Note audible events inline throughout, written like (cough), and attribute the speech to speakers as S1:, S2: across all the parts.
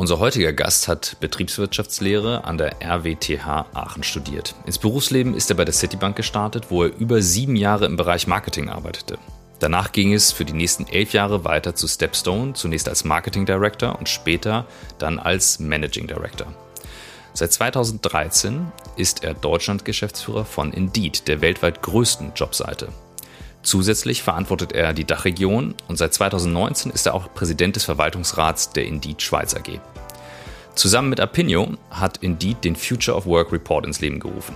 S1: Unser heutiger Gast hat Betriebswirtschaftslehre an der RWTH Aachen studiert. Ins Berufsleben ist er bei der Citibank gestartet, wo er über sieben Jahre im Bereich Marketing arbeitete. Danach ging es für die nächsten elf Jahre weiter zu Stepstone, zunächst als Marketing Director und später dann als Managing Director. Seit 2013 ist er Deutschland-Geschäftsführer von Indeed, der weltweit größten Jobseite. Zusätzlich verantwortet er die Dachregion und seit 2019 ist er auch Präsident des Verwaltungsrats der Indeed Schweiz AG. Zusammen mit Apinio hat Indeed den Future of Work Report ins Leben gerufen.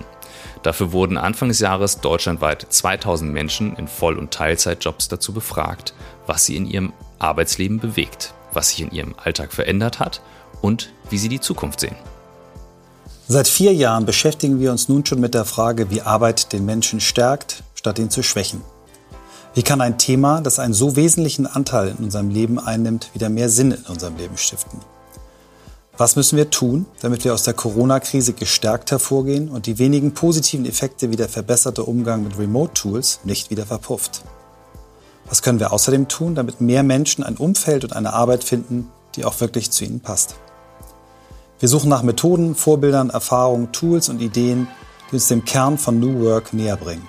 S1: Dafür wurden Anfang des Jahres deutschlandweit 2000 Menschen in Voll- und Teilzeitjobs dazu befragt, was sie in ihrem Arbeitsleben bewegt, was sich in ihrem Alltag verändert hat und wie sie die Zukunft sehen.
S2: Seit vier Jahren beschäftigen wir uns nun schon mit der Frage, wie Arbeit den Menschen stärkt, statt ihn zu schwächen. Wie kann ein Thema, das einen so wesentlichen Anteil in unserem Leben einnimmt, wieder mehr Sinn in unserem Leben stiften? Was müssen wir tun, damit wir aus der Corona-Krise gestärkt hervorgehen und die wenigen positiven Effekte wie der verbesserte Umgang mit Remote-Tools nicht wieder verpufft? Was können wir außerdem tun, damit mehr Menschen ein Umfeld und eine Arbeit finden, die auch wirklich zu ihnen passt? Wir suchen nach Methoden, Vorbildern, Erfahrungen, Tools und Ideen, die uns dem Kern von New Work näher bringen.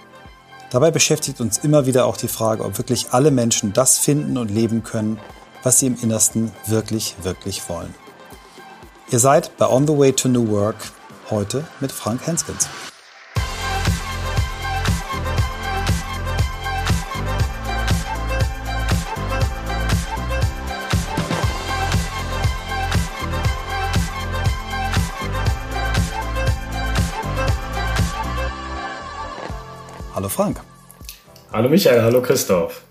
S2: Dabei beschäftigt uns immer wieder auch die Frage, ob wirklich alle Menschen das finden und leben können, was sie im Innersten wirklich, wirklich wollen. Ihr seid bei On the Way to New Work heute mit Frank Henskens. Hallo Frank.
S3: Hallo Michael, hallo Christoph.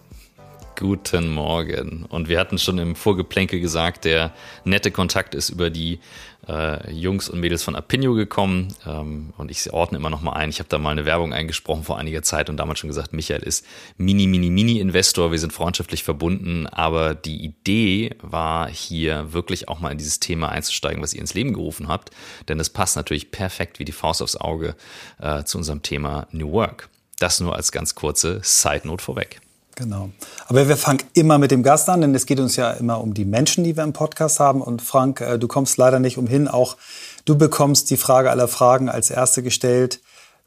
S1: Guten Morgen. Und wir hatten schon im Vorgeplänkel gesagt, der nette Kontakt ist über die äh, Jungs und Mädels von Apinio gekommen. Ähm, und ich ordne immer noch mal ein. Ich habe da mal eine Werbung eingesprochen vor einiger Zeit und damals schon gesagt, Michael ist mini, mini, mini Investor. Wir sind freundschaftlich verbunden. Aber die Idee war hier wirklich auch mal in dieses Thema einzusteigen, was ihr ins Leben gerufen habt. Denn es passt natürlich perfekt wie die Faust aufs Auge äh, zu unserem Thema New Work. Das nur als ganz kurze Side Note vorweg.
S2: Genau. Aber wir fangen immer mit dem Gast an, denn es geht uns ja immer um die Menschen, die wir im Podcast haben. Und Frank, äh, du kommst leider nicht umhin. Auch du bekommst die Frage aller Fragen als erste gestellt.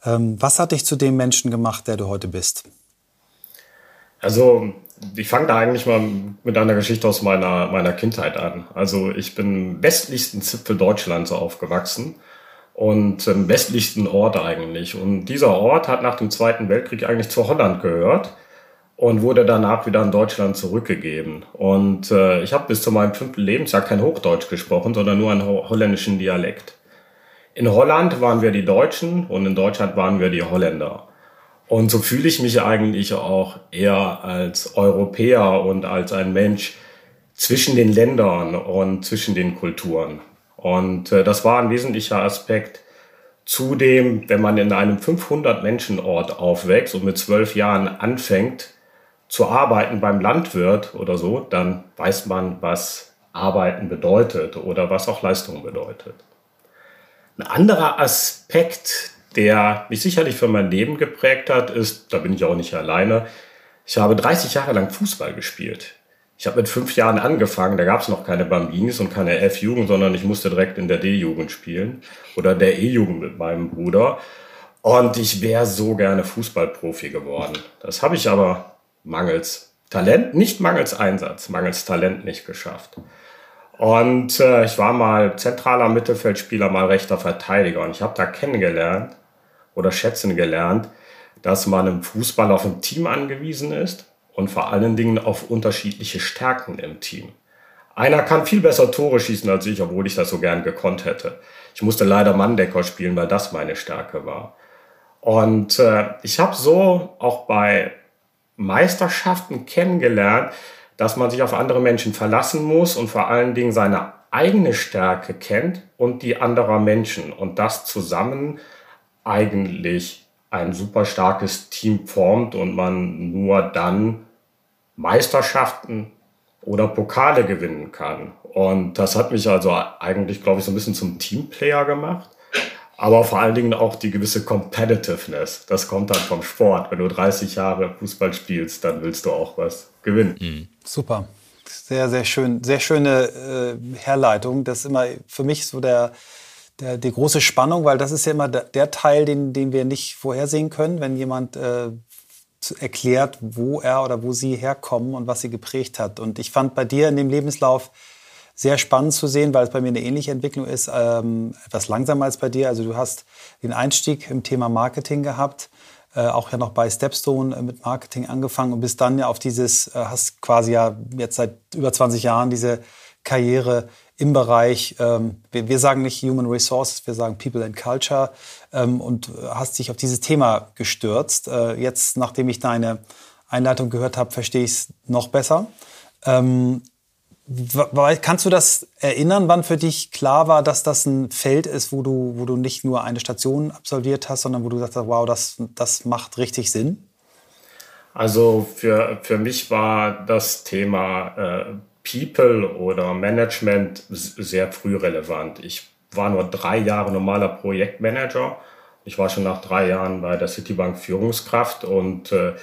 S2: Ähm, was hat dich zu dem Menschen gemacht, der du heute bist?
S3: Also, ich fange da eigentlich mal mit einer Geschichte aus meiner, meiner Kindheit an. Also, ich bin im westlichsten Zipfel Deutschlands aufgewachsen und im westlichsten Ort eigentlich. Und dieser Ort hat nach dem Zweiten Weltkrieg eigentlich zu Holland gehört und wurde danach wieder in Deutschland zurückgegeben. Und äh, ich habe bis zu meinem fünften Lebensjahr kein Hochdeutsch gesprochen, sondern nur einen holländischen Dialekt. In Holland waren wir die Deutschen und in Deutschland waren wir die Holländer. Und so fühle ich mich eigentlich auch eher als Europäer und als ein Mensch zwischen den Ländern und zwischen den Kulturen. Und äh, das war ein wesentlicher Aspekt. Zudem, wenn man in einem 500-Menschen-Ort aufwächst und mit zwölf Jahren anfängt zu arbeiten beim Landwirt oder so, dann weiß man, was Arbeiten bedeutet oder was auch Leistung bedeutet. Ein anderer Aspekt, der mich sicherlich für mein Leben geprägt hat, ist, da bin ich auch nicht alleine, ich habe 30 Jahre lang Fußball gespielt. Ich habe mit fünf Jahren angefangen, da gab es noch keine Bambinis und keine F-Jugend, sondern ich musste direkt in der D-Jugend spielen oder der E-Jugend mit meinem Bruder. Und ich wäre so gerne Fußballprofi geworden. Das habe ich aber mangels Talent, nicht mangels Einsatz, mangels Talent nicht geschafft. Und äh, ich war mal zentraler Mittelfeldspieler, mal rechter Verteidiger. Und ich habe da kennengelernt oder schätzen gelernt, dass man im Fußball auf ein Team angewiesen ist und vor allen Dingen auf unterschiedliche Stärken im Team. Einer kann viel besser Tore schießen als ich, obwohl ich das so gern gekonnt hätte. Ich musste leider Manndecker spielen, weil das meine Stärke war. Und äh, ich habe so auch bei Meisterschaften kennengelernt, dass man sich auf andere Menschen verlassen muss und vor allen Dingen seine eigene Stärke kennt und die anderer Menschen und das zusammen eigentlich ein super starkes Team formt und man nur dann Meisterschaften oder Pokale gewinnen kann. Und das hat mich also eigentlich, glaube ich, so ein bisschen zum Teamplayer gemacht. Aber vor allen Dingen auch die gewisse Competitiveness. Das kommt dann vom Sport. Wenn du 30 Jahre Fußball spielst, dann willst du auch was gewinnen. Mhm.
S2: Super. Sehr, sehr schön. Sehr schöne äh, Herleitung. Das ist immer für mich so der, der, die große Spannung, weil das ist ja immer der, der Teil, den, den wir nicht vorhersehen können, wenn jemand äh, erklärt, wo er oder wo sie herkommen und was sie geprägt hat. Und ich fand bei dir in dem Lebenslauf sehr spannend zu sehen, weil es bei mir eine ähnliche Entwicklung ist, ähm, etwas langsamer als bei dir. Also du hast den Einstieg im Thema Marketing gehabt, äh, auch ja noch bei Stepstone äh, mit Marketing angefangen und bist dann ja auf dieses, äh, hast quasi ja jetzt seit über 20 Jahren diese Karriere im Bereich, ähm, wir, wir, sagen nicht Human Resources, wir sagen People and Culture ähm, und hast dich auf dieses Thema gestürzt. Äh, jetzt, nachdem ich deine Einleitung gehört habe, verstehe ich es noch besser. Ähm, Kannst du das erinnern, wann für dich klar war, dass das ein Feld ist, wo du, wo du nicht nur eine Station absolviert hast, sondern wo du gesagt hast, wow, das, das macht richtig Sinn?
S3: Also für, für mich war das Thema äh, People oder Management sehr früh relevant. Ich war nur drei Jahre normaler Projektmanager. Ich war schon nach drei Jahren bei der Citibank Führungskraft und äh,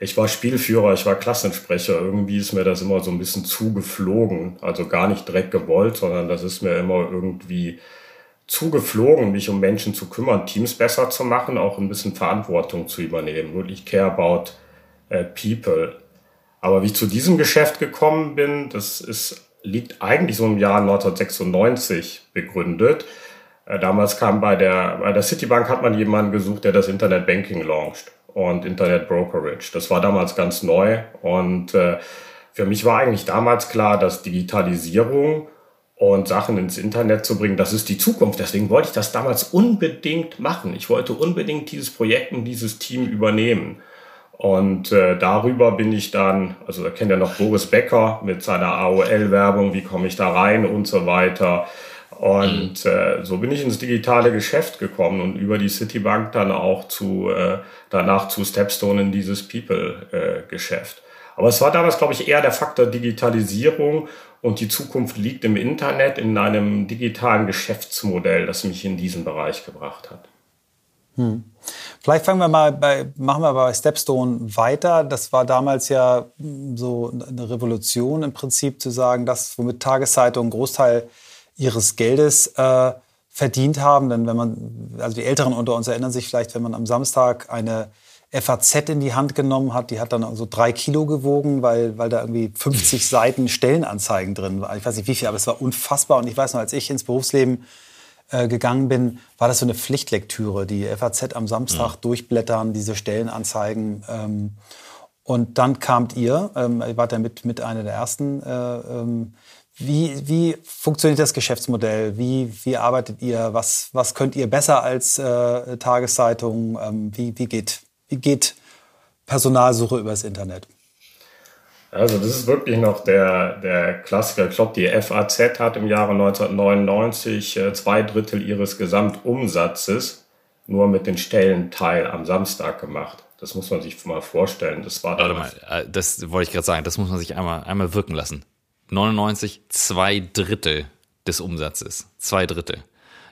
S3: ich war Spielführer, ich war Klassensprecher. Irgendwie ist mir das immer so ein bisschen zugeflogen. Also gar nicht direkt gewollt, sondern das ist mir immer irgendwie zugeflogen, mich um Menschen zu kümmern, Teams besser zu machen, auch ein bisschen Verantwortung zu übernehmen. Wirklich care about uh, people. Aber wie ich zu diesem Geschäft gekommen bin, das ist, liegt eigentlich so im Jahr 1996 begründet. Äh, damals kam bei der, bei der Citibank hat man jemanden gesucht, der das Internet Banking launcht und Internet Brokerage. Das war damals ganz neu und äh, für mich war eigentlich damals klar, dass Digitalisierung und Sachen ins Internet zu bringen, das ist die Zukunft. Deswegen wollte ich das damals unbedingt machen. Ich wollte unbedingt dieses Projekt und dieses Team übernehmen. Und äh, darüber bin ich dann, also da kennt ja noch Boris Becker mit seiner AOL-Werbung, wie komme ich da rein und so weiter. Und äh, so bin ich ins digitale Geschäft gekommen und über die Citibank dann auch zu, äh, danach zu Stepstone in dieses People-Geschäft. Äh, Aber es war damals, glaube ich, eher der Faktor Digitalisierung und die Zukunft liegt im Internet in einem digitalen Geschäftsmodell, das mich in diesen Bereich gebracht hat.
S2: Hm. Vielleicht fangen wir mal bei, machen wir bei Stepstone weiter. Das war damals ja so eine Revolution im Prinzip zu sagen, dass womit Tageszeitungen einen Großteil ihres Geldes äh, verdient haben. Denn wenn man, also die Älteren unter uns erinnern sich vielleicht, wenn man am Samstag eine FAZ in die Hand genommen hat, die hat dann so drei Kilo gewogen, weil, weil da irgendwie 50 (laughs) Seiten Stellenanzeigen drin waren. Ich weiß nicht wie viel, aber es war unfassbar. Und ich weiß noch, als ich ins Berufsleben äh, gegangen bin, war das so eine Pflichtlektüre. Die FAZ am Samstag mhm. durchblättern, diese Stellenanzeigen. Ähm, und dann kamt ihr, ähm, ihr wart ja mit, mit einer der ersten äh, ähm, wie, wie funktioniert das Geschäftsmodell? Wie, wie arbeitet ihr? Was, was könnt ihr besser als äh, Tageszeitung? Ähm, wie, wie, geht, wie geht Personalsuche übers Internet?
S3: Also das ist wirklich noch der, der Klassiker. Ich glaube, die FAZ hat im Jahre 1999 äh, zwei Drittel ihres Gesamtumsatzes nur mit den Stellenteil am Samstag gemacht. Das muss man sich mal vorstellen. Das war
S1: Warte mal, äh, das wollte ich gerade sagen. Das muss man sich einmal, einmal wirken lassen. 99 zwei Drittel des Umsatzes. Zwei Drittel.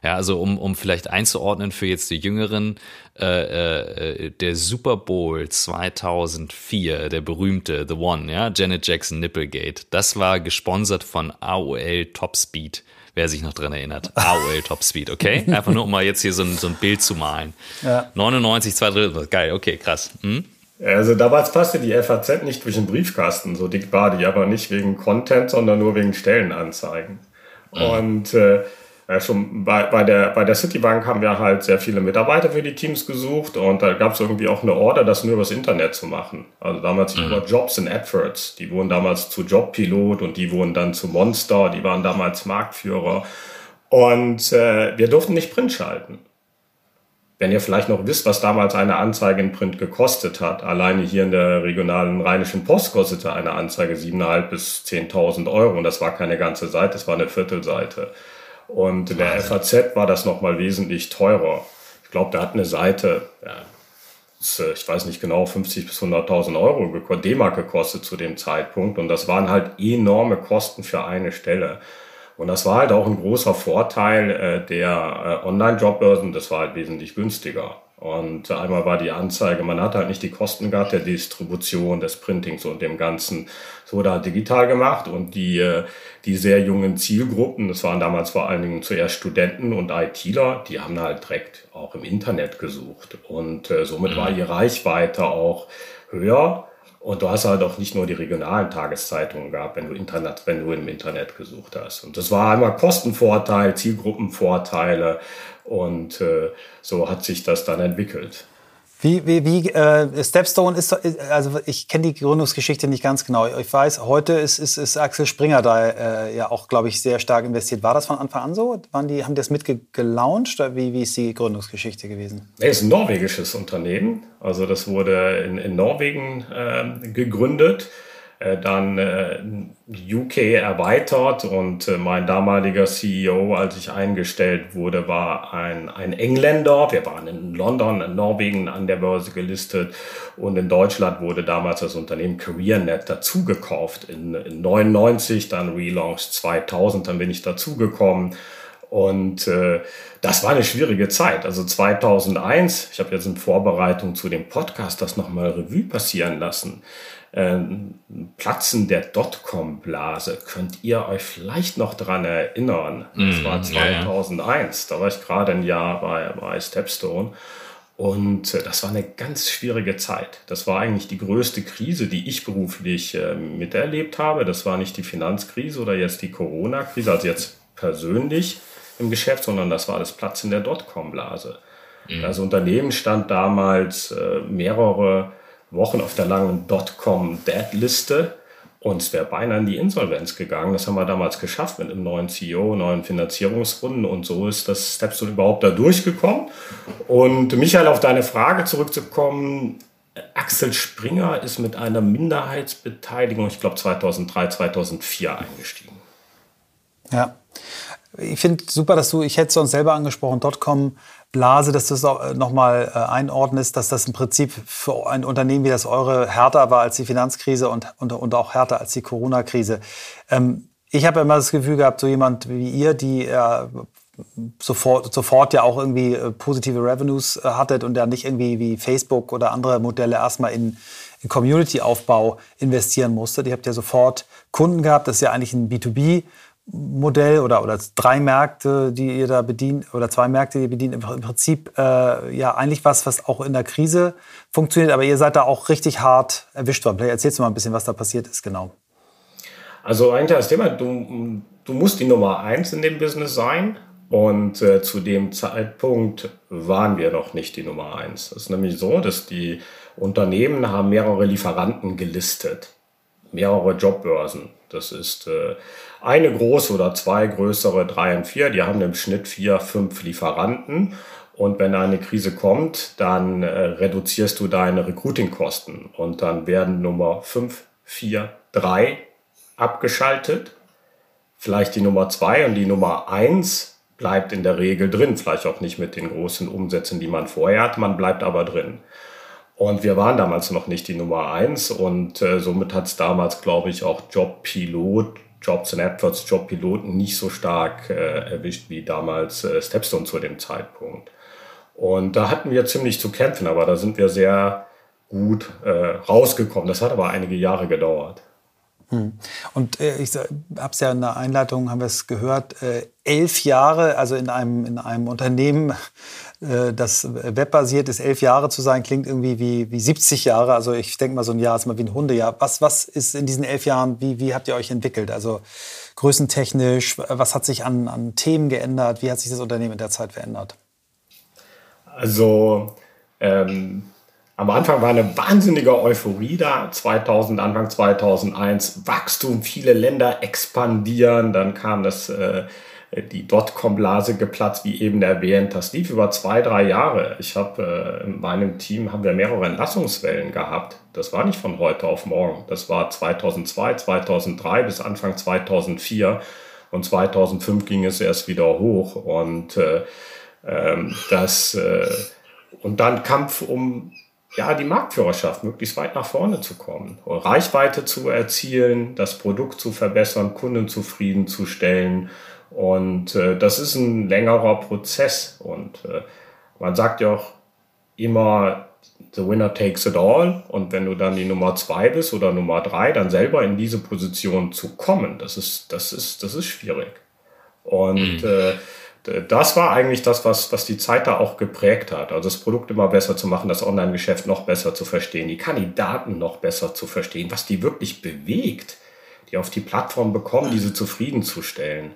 S1: Ja, also um, um vielleicht einzuordnen für jetzt die Jüngeren, äh, äh, der Super Bowl 2004, der berühmte The One, ja, Janet Jackson Nipplegate, das war gesponsert von AOL Topspeed, wer sich noch dran erinnert. (laughs) AOL Topspeed, okay? Einfach nur, um mal jetzt hier so ein, so ein Bild zu malen. Ja. 99, zwei Drittel, geil, okay, krass. Hm?
S3: Also damals passte die FAZ nicht durch den Briefkasten, so dick war die, aber nicht wegen Content, sondern nur wegen Stellenanzeigen. Mhm. Und äh, schon bei, bei, der, bei der Citibank haben wir halt sehr viele Mitarbeiter für die Teams gesucht und da gab es irgendwie auch eine Order, das nur übers Internet zu machen. Also damals mhm. über Jobs and Adverts. Die wurden damals zu Jobpilot und die wurden dann zu Monster, die waren damals Marktführer. Und äh, wir durften nicht Print schalten. Wenn ihr vielleicht noch wisst, was damals eine Anzeige in Print gekostet hat, alleine hier in der regionalen Rheinischen Post kostete eine Anzeige 7.500 bis 10.000 Euro und das war keine ganze Seite, das war eine Viertelseite. Und in der FAZ war das nochmal wesentlich teurer. Ich glaube, da hat eine Seite, ja, äh, ich weiß nicht genau, 50 bis 100.000 Euro D-Mark gekostet zu dem Zeitpunkt und das waren halt enorme Kosten für eine Stelle. Und das war halt auch ein großer Vorteil äh, der äh, Online-Jobbörsen, das war halt wesentlich günstiger. Und einmal war die Anzeige, man hat halt nicht die Kosten gehabt der Distribution, des Printings und dem Ganzen. Es wurde halt digital gemacht und die, äh, die sehr jungen Zielgruppen, das waren damals vor allen Dingen zuerst Studenten und ITler, die haben halt direkt auch im Internet gesucht. Und äh, somit war mhm. die Reichweite auch höher. Und du hast halt auch nicht nur die regionalen Tageszeitungen gehabt, wenn du Internet, wenn du im Internet gesucht hast. Und das war einmal Kostenvorteil, Zielgruppenvorteile und äh, so hat sich das dann entwickelt.
S2: Wie, wie, wie äh, Stepstone ist, also ich kenne die Gründungsgeschichte nicht ganz genau. Ich weiß, heute ist, ist, ist Axel Springer da äh, ja auch, glaube ich, sehr stark investiert. War das von Anfang an so? Waren die, haben die das mitgelauncht? Wie, wie ist die Gründungsgeschichte gewesen?
S3: Es ist ein norwegisches Unternehmen. Also das wurde in, in Norwegen äh, gegründet. Äh, dann äh, UK erweitert und äh, mein damaliger CEO, als ich eingestellt wurde, war ein, ein Engländer. Wir waren in London, in Norwegen an der Börse gelistet und in Deutschland wurde damals das Unternehmen CareerNet dazugekauft. In, in 99, dann Relaunch 2000, dann bin ich dazugekommen. Und äh, das war eine schwierige Zeit. Also 2001, ich habe jetzt in Vorbereitung zu dem Podcast das nochmal Revue passieren lassen ähm, Platzen der Dotcom-Blase. Könnt ihr euch vielleicht noch dran erinnern? Das mm, war 2001. Ja, ja. Da war ich gerade ein Jahr bei, bei Stepstone. Und äh, das war eine ganz schwierige Zeit. Das war eigentlich die größte Krise, die ich beruflich äh, miterlebt habe. Das war nicht die Finanzkrise oder jetzt die Corona-Krise, also jetzt persönlich im Geschäft, sondern das war das Platzen der Dotcom-Blase. Mhm. Das Unternehmen stand damals äh, mehrere Wochen auf der langen Dotcom-Dead-Liste und es wäre beinahe in die Insolvenz gegangen. Das haben wir damals geschafft mit einem neuen CEO, neuen Finanzierungsrunden und so ist das Stepstone überhaupt da durchgekommen. Und Michael, auf deine Frage zurückzukommen, Axel Springer ist mit einer Minderheitsbeteiligung, ich glaube 2003, 2004 eingestiegen.
S2: Ja, ich finde super, dass du, ich hätte es uns selber angesprochen, Dotcom Blase, dass du es äh, nochmal äh, einordnest, dass das im Prinzip für ein Unternehmen wie das eure härter war als die Finanzkrise und, und, und auch härter als die Corona-Krise. Ähm, ich habe immer das Gefühl gehabt, so jemand wie ihr, die äh, sofort, sofort ja auch irgendwie äh, positive Revenues äh, hattet und ja nicht irgendwie wie Facebook oder andere Modelle erstmal in, in Community-Aufbau investieren musstet. Ihr habt ja sofort Kunden gehabt, das ist ja eigentlich ein B2B- Modell oder, oder drei Märkte, die ihr da bedient, oder zwei Märkte, die ihr bedient, im Prinzip äh, ja eigentlich was, was auch in der Krise funktioniert, aber ihr seid da auch richtig hart erwischt worden. Vielleicht erzählst du mal ein bisschen, was da passiert ist, genau.
S3: Also eigentlich das Thema, du, du musst die Nummer eins in dem Business sein. Und äh, zu dem Zeitpunkt waren wir noch nicht die Nummer eins. Es ist nämlich so, dass die Unternehmen haben mehrere Lieferanten gelistet, mehrere Jobbörsen. Das ist äh, eine große oder zwei größere, drei und vier, die haben im Schnitt vier, fünf Lieferanten. Und wenn eine Krise kommt, dann äh, reduzierst du deine Recruiting-Kosten und dann werden Nummer fünf, vier, drei abgeschaltet. Vielleicht die Nummer zwei und die Nummer eins bleibt in der Regel drin. Vielleicht auch nicht mit den großen Umsätzen, die man vorher hat, man bleibt aber drin. Und wir waren damals noch nicht die Nummer eins und äh, somit hat es damals, glaube ich, auch Jobpilot Jobs und AdWords Jobpiloten nicht so stark äh, erwischt wie damals äh, Stepstone zu dem Zeitpunkt. Und da hatten wir ziemlich zu kämpfen, aber da sind wir sehr gut äh, rausgekommen. Das hat aber einige Jahre gedauert.
S2: Hm. Und äh, ich habe es ja in der Einleitung, haben wir es gehört, äh, elf Jahre, also in einem, in einem Unternehmen, das webbasiert ist, elf Jahre zu sein, klingt irgendwie wie, wie 70 Jahre. Also ich denke mal, so ein Jahr ist mal wie ein Hundejahr. Was, was ist in diesen elf Jahren, wie, wie habt ihr euch entwickelt? Also größentechnisch, was hat sich an, an Themen geändert? Wie hat sich das Unternehmen in der Zeit verändert?
S3: Also ähm, am Anfang war eine wahnsinnige Euphorie da, 2000, Anfang 2001, Wachstum, viele Länder expandieren, dann kam das äh, die Dotcom-Blase geplatzt, wie eben erwähnt. Das lief über zwei, drei Jahre. Ich habe äh, in meinem Team haben wir mehrere Entlassungswellen gehabt. Das war nicht von heute auf morgen. Das war 2002, 2003 bis Anfang 2004 und 2005 ging es erst wieder hoch und äh, ähm, das äh, und dann Kampf um ja, die Marktführerschaft, möglichst weit nach vorne zu kommen, Reichweite zu erzielen, das Produkt zu verbessern, Kunden zufriedenzustellen und äh, das ist ein längerer Prozess. Und äh, man sagt ja auch, immer the winner takes it all. Und wenn du dann die Nummer zwei bist oder Nummer drei, dann selber in diese Position zu kommen, das ist, das ist, das ist schwierig. Und mhm. äh, das war eigentlich das, was, was die Zeit da auch geprägt hat. Also das Produkt immer besser zu machen, das Online-Geschäft noch besser zu verstehen, die Kandidaten noch besser zu verstehen, was die wirklich bewegt, die auf die Plattform bekommen, diese zufriedenzustellen.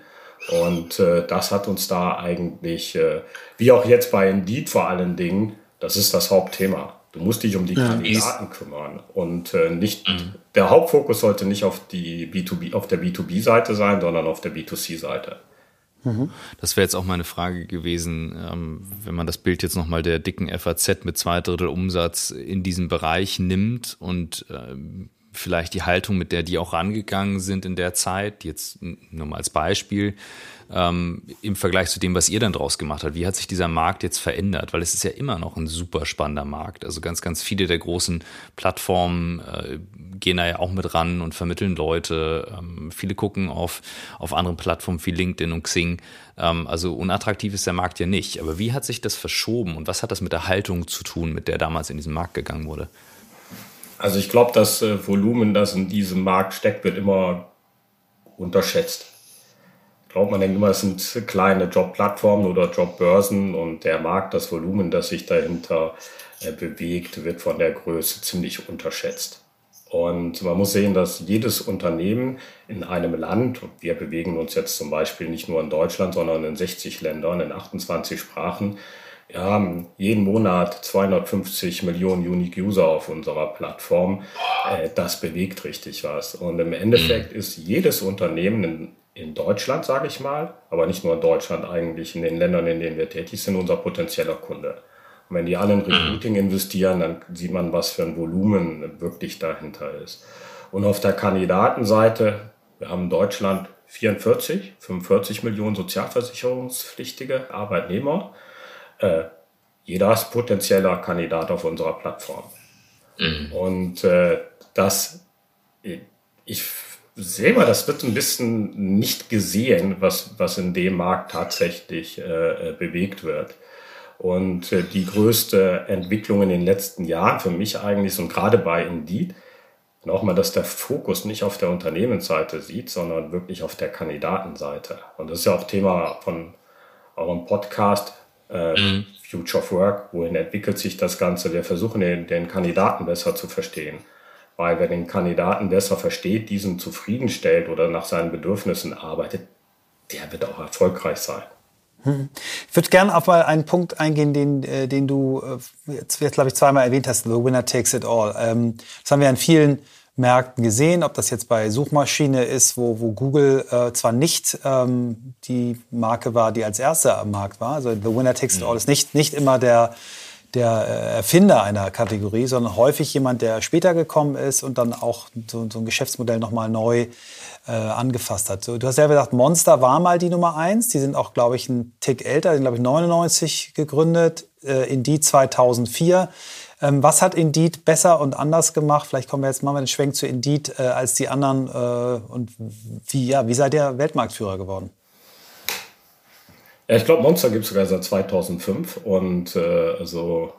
S3: Und äh, das hat uns da eigentlich, äh, wie auch jetzt bei Indeed vor allen Dingen, das ist das Hauptthema. Du musst dich um die ja, Kandidaten kümmern und äh, nicht mhm. der Hauptfokus sollte nicht auf die B2B auf der B2B-Seite sein, sondern auf der B2C-Seite.
S1: Mhm. Das wäre jetzt auch meine Frage gewesen, ähm, wenn man das Bild jetzt nochmal der dicken FAZ mit zwei Drittel Umsatz in diesem Bereich nimmt und ähm, vielleicht die Haltung, mit der die auch rangegangen sind in der Zeit, jetzt nur mal als Beispiel, ähm, im Vergleich zu dem, was ihr dann draus gemacht habt. Wie hat sich dieser Markt jetzt verändert? Weil es ist ja immer noch ein super spannender Markt. Also ganz, ganz viele der großen Plattformen äh, gehen da ja auch mit ran und vermitteln Leute. Ähm, viele gucken auf, auf andere Plattformen wie LinkedIn und Xing. Ähm, also unattraktiv ist der Markt ja nicht. Aber wie hat sich das verschoben und was hat das mit der Haltung zu tun, mit der damals in diesen Markt gegangen wurde?
S3: Also ich glaube, das äh, Volumen, das in diesem Markt steckt, wird immer unterschätzt. Ich glaube, man denkt immer, es sind kleine Jobplattformen oder Jobbörsen und der Markt, das Volumen, das sich dahinter äh, bewegt, wird von der Größe ziemlich unterschätzt. Und man muss sehen, dass jedes Unternehmen in einem Land, und wir bewegen uns jetzt zum Beispiel nicht nur in Deutschland, sondern in 60 Ländern, in 28 Sprachen, wir haben jeden Monat 250 Millionen Unique User auf unserer Plattform. Äh, das bewegt richtig was. Und im Endeffekt mhm. ist jedes Unternehmen in, in Deutschland, sage ich mal, aber nicht nur in Deutschland, eigentlich in den Ländern, in denen wir tätig sind, unser potenzieller Kunde. Und wenn die alle in mhm. Recruiting investieren, dann sieht man, was für ein Volumen wirklich dahinter ist. Und auf der Kandidatenseite, wir haben in Deutschland 44, 45 Millionen sozialversicherungspflichtige Arbeitnehmer äh, jeder ist potenzieller Kandidat auf unserer Plattform. Mhm. Und äh, das, ich sehe mal, das wird ein bisschen nicht gesehen, was, was in dem Markt tatsächlich äh, bewegt wird. Und äh, die größte Entwicklung in den letzten Jahren für mich eigentlich, und gerade bei Indeed, nochmal, dass der Fokus nicht auf der Unternehmensseite sieht, sondern wirklich auf der Kandidatenseite. Und das ist ja auch Thema von eurem Podcast, äh, mhm. Future of Work, wohin entwickelt sich das Ganze. Wir versuchen den, den Kandidaten besser zu verstehen. Weil wer den Kandidaten besser versteht, diesen zufriedenstellt oder nach seinen Bedürfnissen arbeitet, der wird auch erfolgreich sein.
S2: Hm. Ich würde gerne auf mal einen Punkt eingehen, den, äh, den du äh, jetzt, glaube ich, zweimal erwähnt hast, The Winner Takes It All. Ähm, das haben wir in vielen Märkten gesehen, ob das jetzt bei Suchmaschine ist, wo, wo Google äh, zwar nicht ähm, die Marke war, die als erste am Markt war, also The Winner Takes It All ist nicht, nicht immer der, der äh, Erfinder einer Kategorie, sondern häufig jemand, der später gekommen ist und dann auch so, so ein Geschäftsmodell nochmal neu äh, angefasst hat. So, du hast ja gesagt, Monster war mal die Nummer eins. Die sind auch, glaube ich, ein Tick älter, die sind, glaube ich, 99 gegründet, äh, in die 2004. Ähm, was hat Indeed besser und anders gemacht? Vielleicht kommen wir jetzt mal den Schwenk zu Indeed äh, als die anderen. Äh, und wie, ja, wie seid ihr Weltmarktführer geworden?
S3: Ja, ich glaube, Monster gibt es sogar seit 2005 und äh, also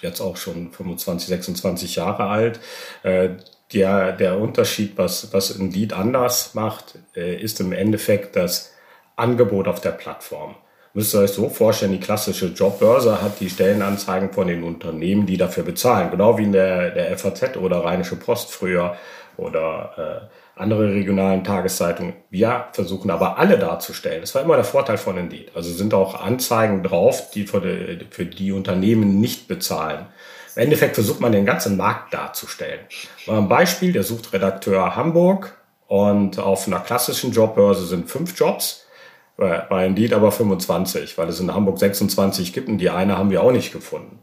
S3: jetzt auch schon 25, 26 Jahre alt. Äh, der, der Unterschied, was, was Indeed anders macht, äh, ist im Endeffekt das Angebot auf der Plattform müsst ihr euch so vorstellen, die klassische Jobbörse hat die Stellenanzeigen von den Unternehmen, die dafür bezahlen. Genau wie in der, der FAZ oder Rheinische Post früher oder äh, andere regionalen Tageszeitungen. Wir versuchen aber alle darzustellen. Das war immer der Vorteil von Indeed. Also sind auch Anzeigen drauf, die für die, für die Unternehmen nicht bezahlen. Im Endeffekt versucht man den ganzen Markt darzustellen. Mal ein Beispiel, der sucht Redakteur Hamburg und auf einer klassischen Jobbörse sind fünf Jobs bei Indeed aber 25, weil es in Hamburg 26 gibt und die eine haben wir auch nicht gefunden.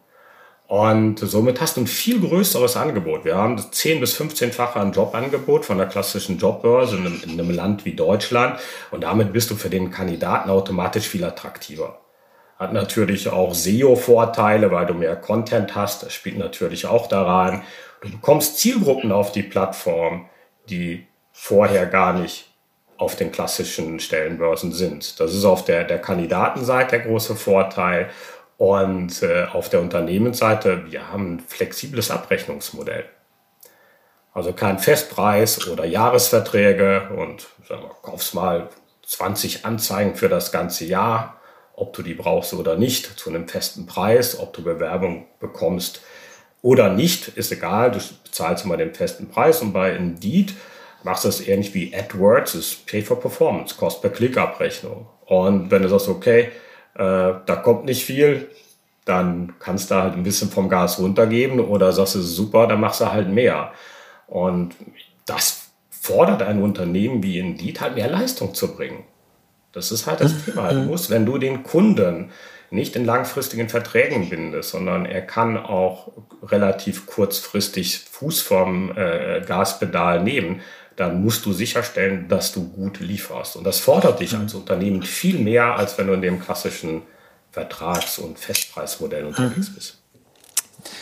S3: Und somit hast du ein viel größeres Angebot. Wir haben 10 bis 15-fache ein Jobangebot von der klassischen Jobbörse in einem, in einem Land wie Deutschland. Und damit bist du für den Kandidaten automatisch viel attraktiver. Hat natürlich auch SEO-Vorteile, weil du mehr Content hast. Das spielt natürlich auch daran. Du bekommst Zielgruppen auf die Plattform, die vorher gar nicht auf den klassischen Stellenbörsen sind. Das ist auf der, der Kandidatenseite der große Vorteil. Und äh, auf der Unternehmensseite, wir haben ein flexibles Abrechnungsmodell. Also kein Festpreis oder Jahresverträge und sagen wir, kaufst mal 20 Anzeigen für das ganze Jahr, ob du die brauchst oder nicht, zu einem festen Preis, ob du Bewerbung bekommst oder nicht, ist egal, du bezahlst immer den festen Preis und bei Indeed machst du es ähnlich wie AdWords, ist Pay for Performance, Cost per Klick Abrechnung. Und wenn du sagst, okay, äh, da kommt nicht viel, dann kannst du halt ein bisschen vom Gas runtergeben oder sagst du super, dann machst du halt mehr. Und das fordert ein Unternehmen wie Indeed halt mehr Leistung zu bringen. Das ist halt das. Thema. Du musst, wenn du den Kunden nicht in langfristigen Verträgen bindest, sondern er kann auch relativ kurzfristig Fuß vom äh, Gaspedal nehmen, dann musst du sicherstellen, dass du gut lieferst. Und das fordert dich als Unternehmen viel mehr, als wenn du in dem klassischen Vertrags- und Festpreismodell unterwegs mhm. bist.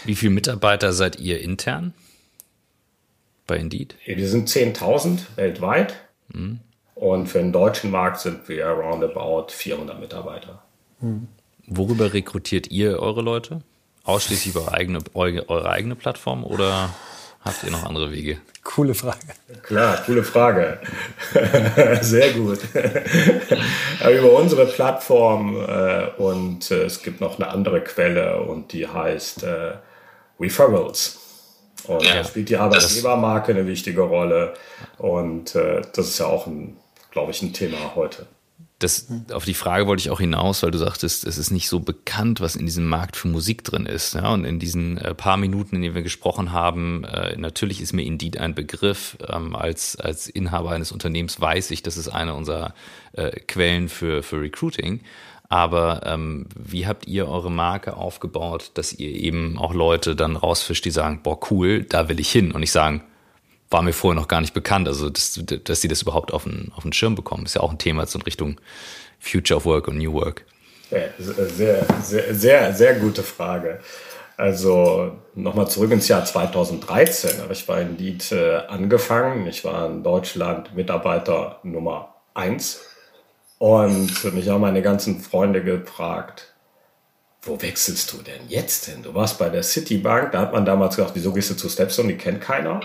S1: Wie viele Mitarbeiter seid ihr intern? bei Indeed?
S3: Wir sind 10.000 weltweit. Mhm. Und für den deutschen Markt sind wir roundabout 400 Mitarbeiter.
S1: Mhm. Worüber rekrutiert ihr eure Leute? Ausschließlich über eigene, eure, eure eigene Plattform oder habt ihr noch andere Wege?
S2: Coole Frage.
S3: Klar, coole Frage. (laughs) Sehr gut. (laughs) über unsere Plattform äh, und äh, es gibt noch eine andere Quelle und die heißt äh, Referrals. Und ja. da spielt die Arbeitgebermarke eine wichtige Rolle. Und äh, das ist ja auch, ein, glaube ich, ein Thema heute.
S1: Das, auf die Frage wollte ich auch hinaus, weil du sagtest, es ist nicht so bekannt, was in diesem Markt für Musik drin ist. Ja, und in diesen äh, paar Minuten, in denen wir gesprochen haben, äh, natürlich ist mir Indeed ein Begriff. Ähm, als, als Inhaber eines Unternehmens weiß ich, das ist eine unserer äh, Quellen für, für Recruiting. Aber ähm, wie habt ihr eure Marke aufgebaut, dass ihr eben auch Leute dann rausfischt, die sagen, boah, cool, da will ich hin und nicht sagen, war mir vorher noch gar nicht bekannt. Also, dass, dass sie das überhaupt auf den, auf den Schirm bekommen, ist ja auch ein Thema so in Richtung Future of Work und New Work.
S3: Sehr, sehr, sehr, sehr gute Frage. Also nochmal zurück ins Jahr 2013 habe ich bei Indeed äh, angefangen. Ich war in Deutschland Mitarbeiter Nummer eins und mich haben meine ganzen Freunde gefragt, wo wechselst du denn jetzt hin? Du warst bei der Citibank, da hat man damals gedacht, wieso gehst du zu Stepstone, die kennt keiner.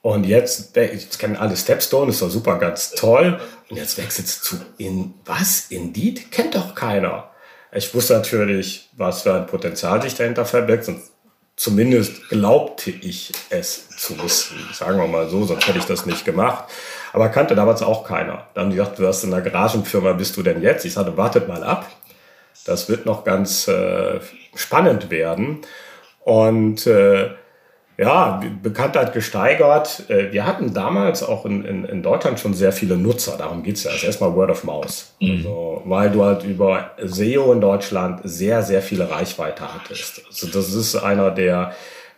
S3: Und jetzt, jetzt kennen alle Stepstone, ist doch super, ganz toll. Und jetzt wechselst du zu in was? Indeed? Kennt doch keiner. Ich wusste natürlich, was für ein Potenzial sich dahinter verbirgt. Und zumindest glaubte ich es zu wissen. Sagen wir mal so, sonst hätte ich das nicht gemacht. Aber kannte damals auch keiner. Dann haben die gesagt, du hast in einer Garagenfirma, bist du denn jetzt? Ich sagte, wartet mal ab. Das wird noch ganz äh, spannend werden. Und äh, ja, Bekanntheit gesteigert. Äh, wir hatten damals auch in, in, in Deutschland schon sehr viele Nutzer. Darum geht's ja. Das ist erstmal Word of Mouth. Mhm. Also, weil du halt über SEO in Deutschland sehr, sehr viele Reichweite hattest. Also das ist einer der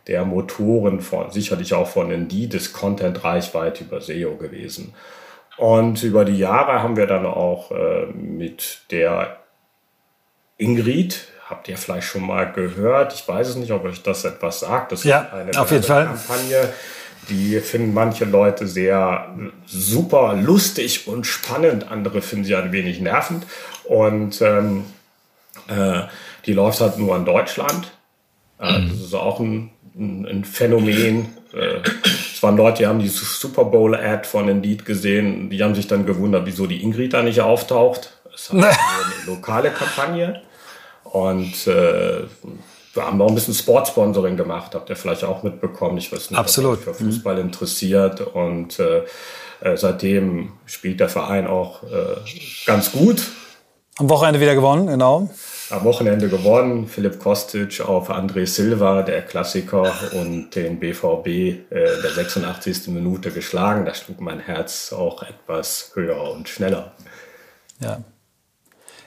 S3: der Motoren von, sicherlich auch von Indeed, ist Content-Reichweite über SEO gewesen. Und über die Jahre haben wir dann auch äh, mit der Ingrid, habt ihr vielleicht schon mal gehört, ich weiß es nicht, ob euch das etwas sagt, das
S2: ja, ist eine auf jeden Fall.
S3: Kampagne, die finden manche Leute sehr super lustig und spannend, andere finden sie ein wenig nervend und ähm, äh, die läuft halt nur in Deutschland. Äh, mhm. Das ist auch ein ein, ein Phänomen. Äh, es waren Leute, die haben die Super Bowl-Ad von Indeed gesehen. Die haben sich dann gewundert, wieso die Ingrid da nicht auftaucht. Es ist (laughs) eine lokale Kampagne. Und äh, wir haben auch ein bisschen Sportsponsoring gemacht, habt ihr vielleicht auch mitbekommen. Ich weiß nicht,
S2: Absolut.
S3: für Fußball mhm. interessiert. Und äh, äh, seitdem spielt der Verein auch äh, ganz gut.
S2: Am Wochenende wieder gewonnen, genau
S3: am Wochenende gewonnen. Philipp Kostic auf André Silva, der Klassiker, und den BVB äh, der 86. Minute geschlagen. Da schlug mein Herz auch etwas höher und schneller.
S2: Ja.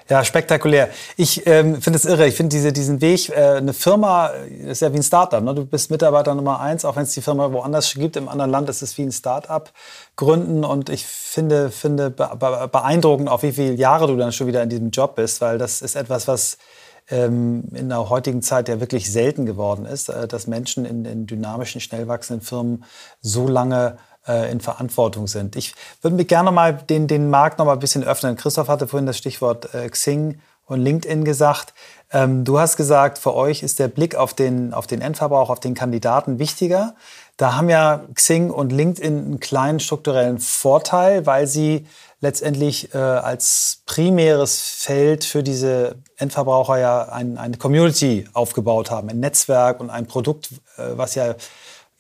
S2: Ja, spektakulär. Ich ähm, finde es irre. Ich finde diese, diesen Weg, äh, eine Firma ist ja wie ein Startup. Ne? Du bist Mitarbeiter Nummer eins, auch wenn es die Firma woanders gibt, im anderen Land ist es wie ein Startup gründen. Und ich finde, finde beeindruckend, auf wie viele Jahre du dann schon wieder in diesem Job bist, weil das ist etwas, was ähm, in der heutigen Zeit ja wirklich selten geworden ist, äh, dass Menschen in, in dynamischen, schnell wachsenden Firmen so lange äh, in Verantwortung sind. Ich würde mir gerne mal den, den Markt noch mal ein bisschen öffnen. Christoph hatte vorhin das Stichwort äh, Xing und LinkedIn gesagt. Ähm, du hast gesagt, für euch ist der Blick auf den, auf den Endverbrauch, auf den Kandidaten wichtiger. Da haben ja Xing und LinkedIn einen kleinen strukturellen Vorteil, weil sie letztendlich äh, als primäres Feld für diese Endverbraucher ja ein, eine Community aufgebaut haben, ein Netzwerk und ein Produkt, äh, was ja,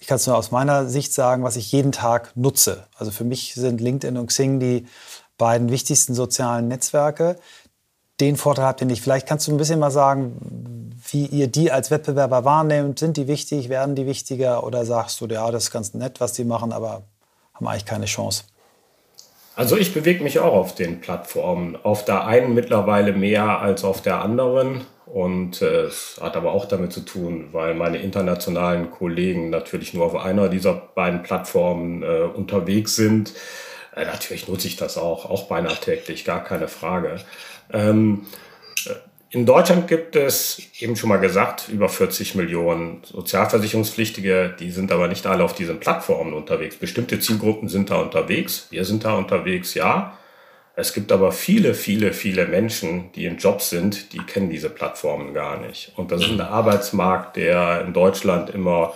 S2: ich kann es nur aus meiner Sicht sagen, was ich jeden Tag nutze. Also für mich sind LinkedIn und Xing die beiden wichtigsten sozialen Netzwerke. Den Vorteil habt ihr nicht. Vielleicht kannst du ein bisschen mal sagen, wie ihr die als Wettbewerber wahrnehmt. Sind die wichtig? Werden die wichtiger? Oder sagst du, ja, das ist ganz nett, was die machen, aber haben eigentlich keine Chance?
S3: Also ich bewege mich auch auf den Plattformen. Auf der einen mittlerweile mehr als auf der anderen. Und äh, es hat aber auch damit zu tun, weil meine internationalen Kollegen natürlich nur auf einer dieser beiden Plattformen äh, unterwegs sind. Äh, natürlich nutze ich das auch, auch beinahe täglich, gar keine Frage. Ähm, in Deutschland gibt es, eben schon mal gesagt, über 40 Millionen Sozialversicherungspflichtige. Die sind aber nicht alle auf diesen Plattformen unterwegs. Bestimmte Zielgruppen sind da unterwegs. Wir sind da unterwegs, ja. Es gibt aber viele, viele, viele Menschen, die in Jobs sind, die kennen diese Plattformen gar nicht. Und das ist ein Arbeitsmarkt, der in Deutschland immer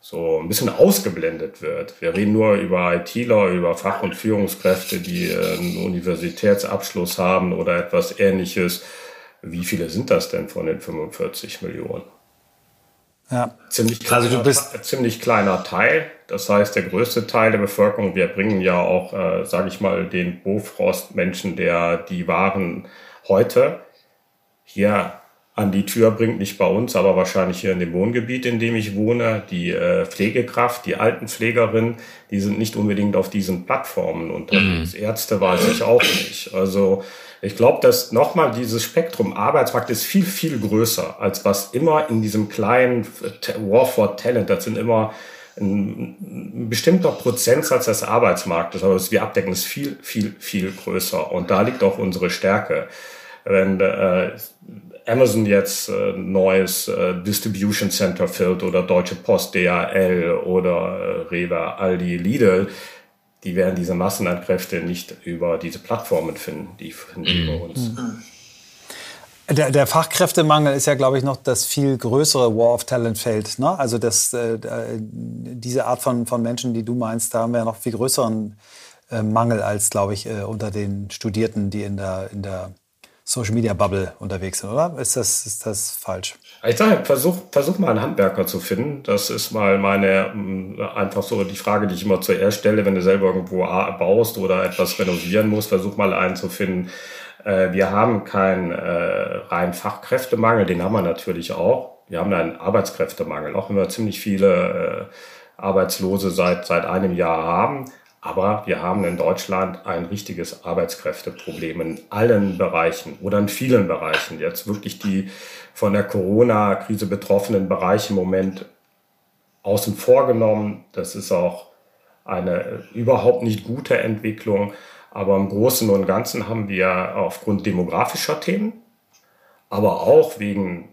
S3: so ein bisschen ausgeblendet wird. Wir reden nur über ITler, über Fach- und Führungskräfte, die einen Universitätsabschluss haben oder etwas ähnliches wie viele sind das denn von den 45 Millionen? Ja. Ziemlich kleiner, also du bist ziemlich kleiner Teil. Das heißt, der größte Teil der Bevölkerung, wir bringen ja auch, äh, sage ich mal, den Bofrost-Menschen, der die Waren heute hier an die Tür bringt, nicht bei uns, aber wahrscheinlich hier in dem Wohngebiet, in dem ich wohne. Die äh, Pflegekraft, die Altenpflegerin, die sind nicht unbedingt auf diesen Plattformen unterwegs. Mhm. Ärzte weiß ich auch nicht. Also ich glaube, dass nochmal dieses Spektrum Arbeitsmarkt ist viel, viel größer, als was immer in diesem kleinen War for Talent, das sind immer ein, bestimmter Prozentsatz des Arbeitsmarktes, aber wir abdecken, ist viel, viel, viel größer. Und da liegt auch unsere Stärke. Wenn äh, Amazon jetzt äh, neues äh, Distribution Center füllt oder Deutsche Post, DHL oder äh, Rewe, Aldi, Lidl, die werden diese Massenankräfte nicht über diese Plattformen finden, die finden mhm. über uns. Mhm.
S2: Der, der, Fachkräftemangel ist ja, glaube ich, noch das viel größere War of Talent Feld. Ne? Also das, äh, diese Art von, von Menschen, die du meinst, da haben wir ja noch viel größeren äh, Mangel als, glaube ich, äh, unter den Studierten, die in der, in der Social Media Bubble unterwegs sind, oder? Ist das, ist das falsch?
S3: Ich sage, versuch, versuch mal einen Handwerker zu finden. Das ist mal meine, mm, einfach so die Frage, die ich immer zuerst stelle, wenn du selber irgendwo baust oder etwas renovieren musst, versuch mal einen zu finden. Äh, wir haben keinen äh, reinen Fachkräftemangel, den haben wir natürlich auch. Wir haben einen Arbeitskräftemangel, auch wenn wir ziemlich viele äh, Arbeitslose seit, seit einem Jahr haben. Aber wir haben in Deutschland ein richtiges Arbeitskräfteproblem in allen Bereichen oder in vielen Bereichen. Jetzt wirklich die von der Corona-Krise betroffenen Bereiche im Moment außen vor genommen. Das ist auch eine überhaupt nicht gute Entwicklung. Aber im Großen und Ganzen haben wir aufgrund demografischer Themen, aber auch wegen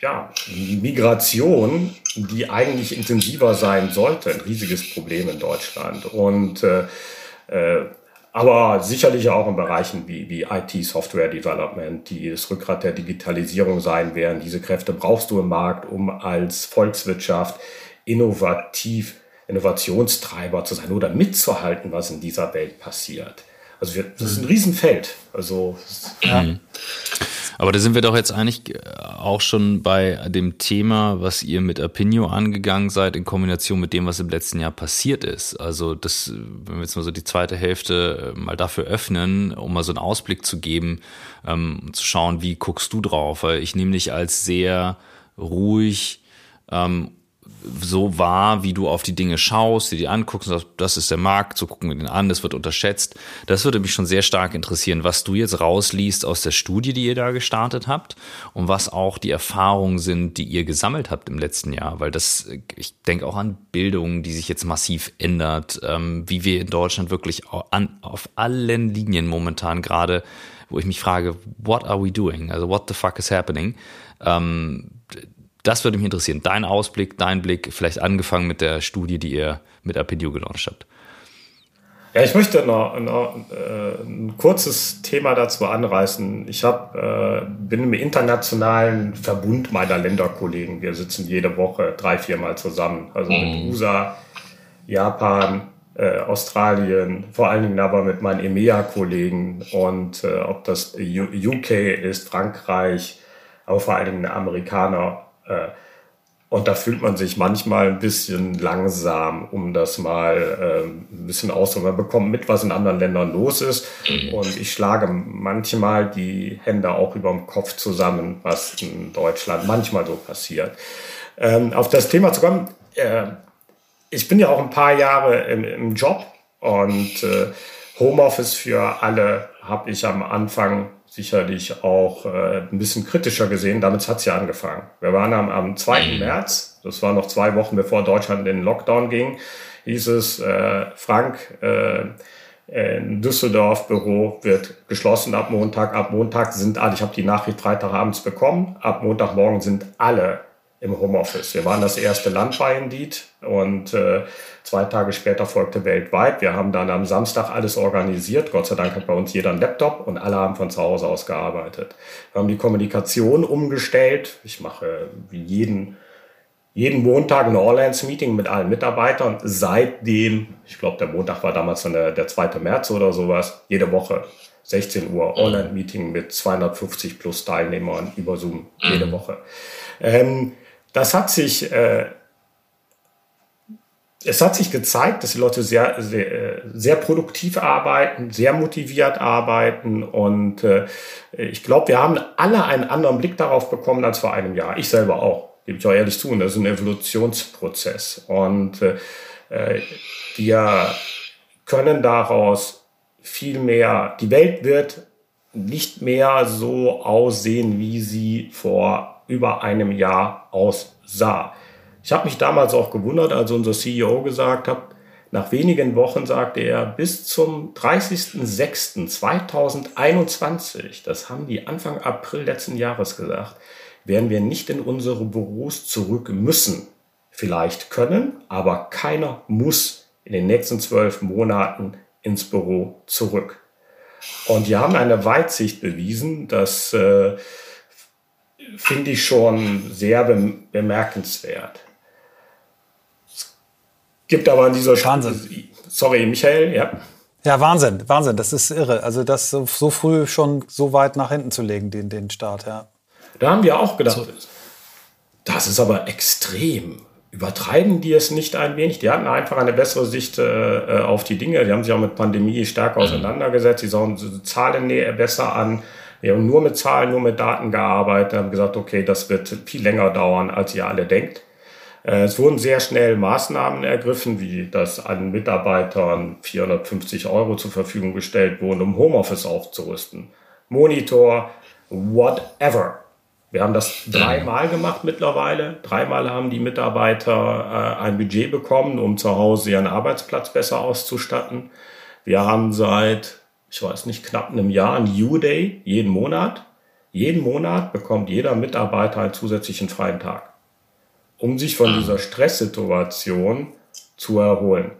S3: ja, Migration, die eigentlich intensiver sein sollte, ein riesiges Problem in Deutschland. Und äh, äh, aber sicherlich auch in Bereichen wie, wie IT, Software Development, die das Rückgrat der Digitalisierung sein werden. Diese Kräfte brauchst du im Markt, um als Volkswirtschaft innovativ, Innovationstreiber zu sein oder mitzuhalten, was in dieser Welt passiert. Also wir, das ist ein Riesenfeld. Also ja.
S1: Aber da sind wir doch jetzt eigentlich äh, auch schon bei dem Thema, was ihr mit Apinio angegangen seid, in Kombination mit dem, was im letzten Jahr passiert ist. Also das, wenn wir jetzt mal so die zweite Hälfte äh, mal dafür öffnen, um mal so einen Ausblick zu geben, ähm, zu schauen, wie guckst du drauf? Weil ich nehme dich als sehr ruhig ähm, so wahr, wie du auf die Dinge schaust, die dir anguckst und sagst, das ist der Markt, so gucken wir den an, das wird unterschätzt. Das würde mich schon sehr stark interessieren, was du jetzt rausliest aus der Studie, die ihr da gestartet habt und was auch die Erfahrungen sind, die ihr gesammelt habt im letzten Jahr, weil das, ich denke auch an Bildung, die sich jetzt massiv ändert, ähm, wie wir in Deutschland wirklich an, auf allen Linien momentan gerade, wo ich mich frage, what are we doing? Also what the fuck is happening? Das würde mich interessieren. Dein Ausblick, dein Blick, vielleicht angefangen mit der Studie, die ihr mit Apedio gelauncht habt.
S3: Ja, ich möchte noch, noch äh, ein kurzes Thema dazu anreißen. Ich hab, äh, bin im internationalen Verbund meiner Länderkollegen. Wir sitzen jede Woche drei, viermal zusammen. Also mit mhm. USA, Japan, äh, Australien, vor allen Dingen aber mit meinen EMEA-Kollegen und äh, ob das UK ist, Frankreich, aber vor allen Dingen Amerikaner. Äh, und da fühlt man sich manchmal ein bisschen langsam, um das mal äh, ein bisschen auszudrücken. Man bekommt mit, was in anderen Ländern los ist. Mhm. Und ich schlage manchmal die Hände auch über dem Kopf zusammen, was in Deutschland manchmal so passiert. Ähm, auf das Thema zu kommen, äh, ich bin ja auch ein paar Jahre im, im Job und Homeoffice für alle habe ich am Anfang sicherlich auch äh, ein bisschen kritischer gesehen. Damit hat es ja angefangen. Wir waren am, am 2. Mhm. März, das war noch zwei Wochen bevor Deutschland in den Lockdown ging, hieß es, äh, Frank, äh, in Düsseldorf Büro wird geschlossen ab Montag. Ab Montag sind alle, ich habe die Nachricht Freitagabends bekommen, ab Montagmorgen sind alle im Homeoffice. Wir waren das erste Land bei Indeed und äh, zwei Tage später folgte weltweit. Wir haben dann am Samstag alles organisiert. Gott sei Dank hat bei uns jeder einen Laptop und alle haben von zu Hause aus gearbeitet. Wir haben die Kommunikation umgestellt. Ich mache wie jeden, jeden Montag ein All-Hands-Meeting mit allen Mitarbeitern. Seitdem, ich glaube, der Montag war damals dann der, der 2. März oder sowas, jede Woche 16 Uhr Online-Meeting mit 250 plus Teilnehmern über Zoom jede mhm. Woche. Ähm, das hat sich, äh, es hat sich gezeigt, dass die Leute sehr, sehr, sehr produktiv arbeiten, sehr motiviert arbeiten und äh, ich glaube, wir haben alle einen anderen Blick darauf bekommen als vor einem Jahr. Ich selber auch, gebe ich auch ehrlich zu. Und das ist ein Evolutionsprozess und äh, wir können daraus viel mehr, die Welt wird nicht mehr so aussehen, wie sie vor über einem Jahr aussah. Ich habe mich damals auch gewundert, als unser CEO gesagt hat, nach wenigen Wochen sagte er, bis zum 30.06.2021, das haben die Anfang April letzten Jahres gesagt, werden wir nicht in unsere Büros zurück müssen. Vielleicht können, aber keiner muss in den nächsten zwölf Monaten ins Büro zurück. Und die haben eine Weitsicht bewiesen, dass äh, finde ich schon sehr bemerkenswert. Es gibt aber an dieser
S2: Wahnsinn.
S3: Sorry, Michael, ja.
S2: Ja, Wahnsinn, Wahnsinn, das ist irre. Also das so, so früh schon so weit nach hinten zu legen, den, den Start, ja.
S3: Da haben wir auch gedacht, so. das ist aber extrem. Übertreiben die es nicht ein wenig? Die hatten einfach eine bessere Sicht äh, auf die Dinge. Die haben sich auch mit Pandemie stärker mhm. auseinandergesetzt. Die sahen Zahlen besser an. Wir haben nur mit Zahlen, nur mit Daten gearbeitet, haben gesagt, okay, das wird viel länger dauern, als ihr alle denkt. Äh, es wurden sehr schnell Maßnahmen ergriffen, wie dass allen Mitarbeitern 450 Euro zur Verfügung gestellt wurden, um Homeoffice aufzurüsten. Monitor, whatever. Wir haben das dreimal gemacht mittlerweile. Dreimal haben die Mitarbeiter äh, ein Budget bekommen, um zu Hause ihren Arbeitsplatz besser auszustatten. Wir haben seit ich weiß nicht, knapp einem Jahr ein U-Day jeden Monat. Jeden Monat bekommt jeder Mitarbeiter einen zusätzlichen freien Tag, um sich von dieser Stresssituation zu erholen.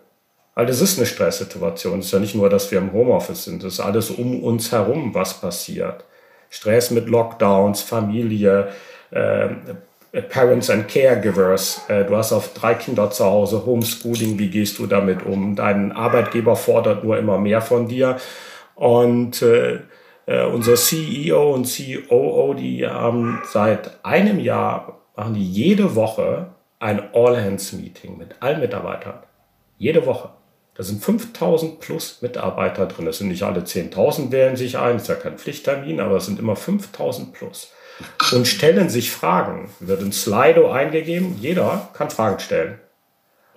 S3: Weil das ist eine Stresssituation. Es ist ja nicht nur, dass wir im Homeoffice sind. Es ist alles um uns herum, was passiert. Stress mit Lockdowns, Familie, äh, Parents and Caregivers. Äh, du hast auf drei Kinder zu Hause, Homeschooling. Wie gehst du damit um? Dein Arbeitgeber fordert nur immer mehr von dir. Und äh, äh, unser CEO und COO, die haben seit einem Jahr, machen die jede Woche ein All-Hands-Meeting mit allen Mitarbeitern. Jede Woche. Da sind 5000 plus Mitarbeiter drin. Es sind nicht alle 10.000 wählen sich ein, ist ja kein Pflichttermin, aber es sind immer 5000 plus. Und stellen sich Fragen. Wird ein Slido eingegeben, jeder kann Fragen stellen.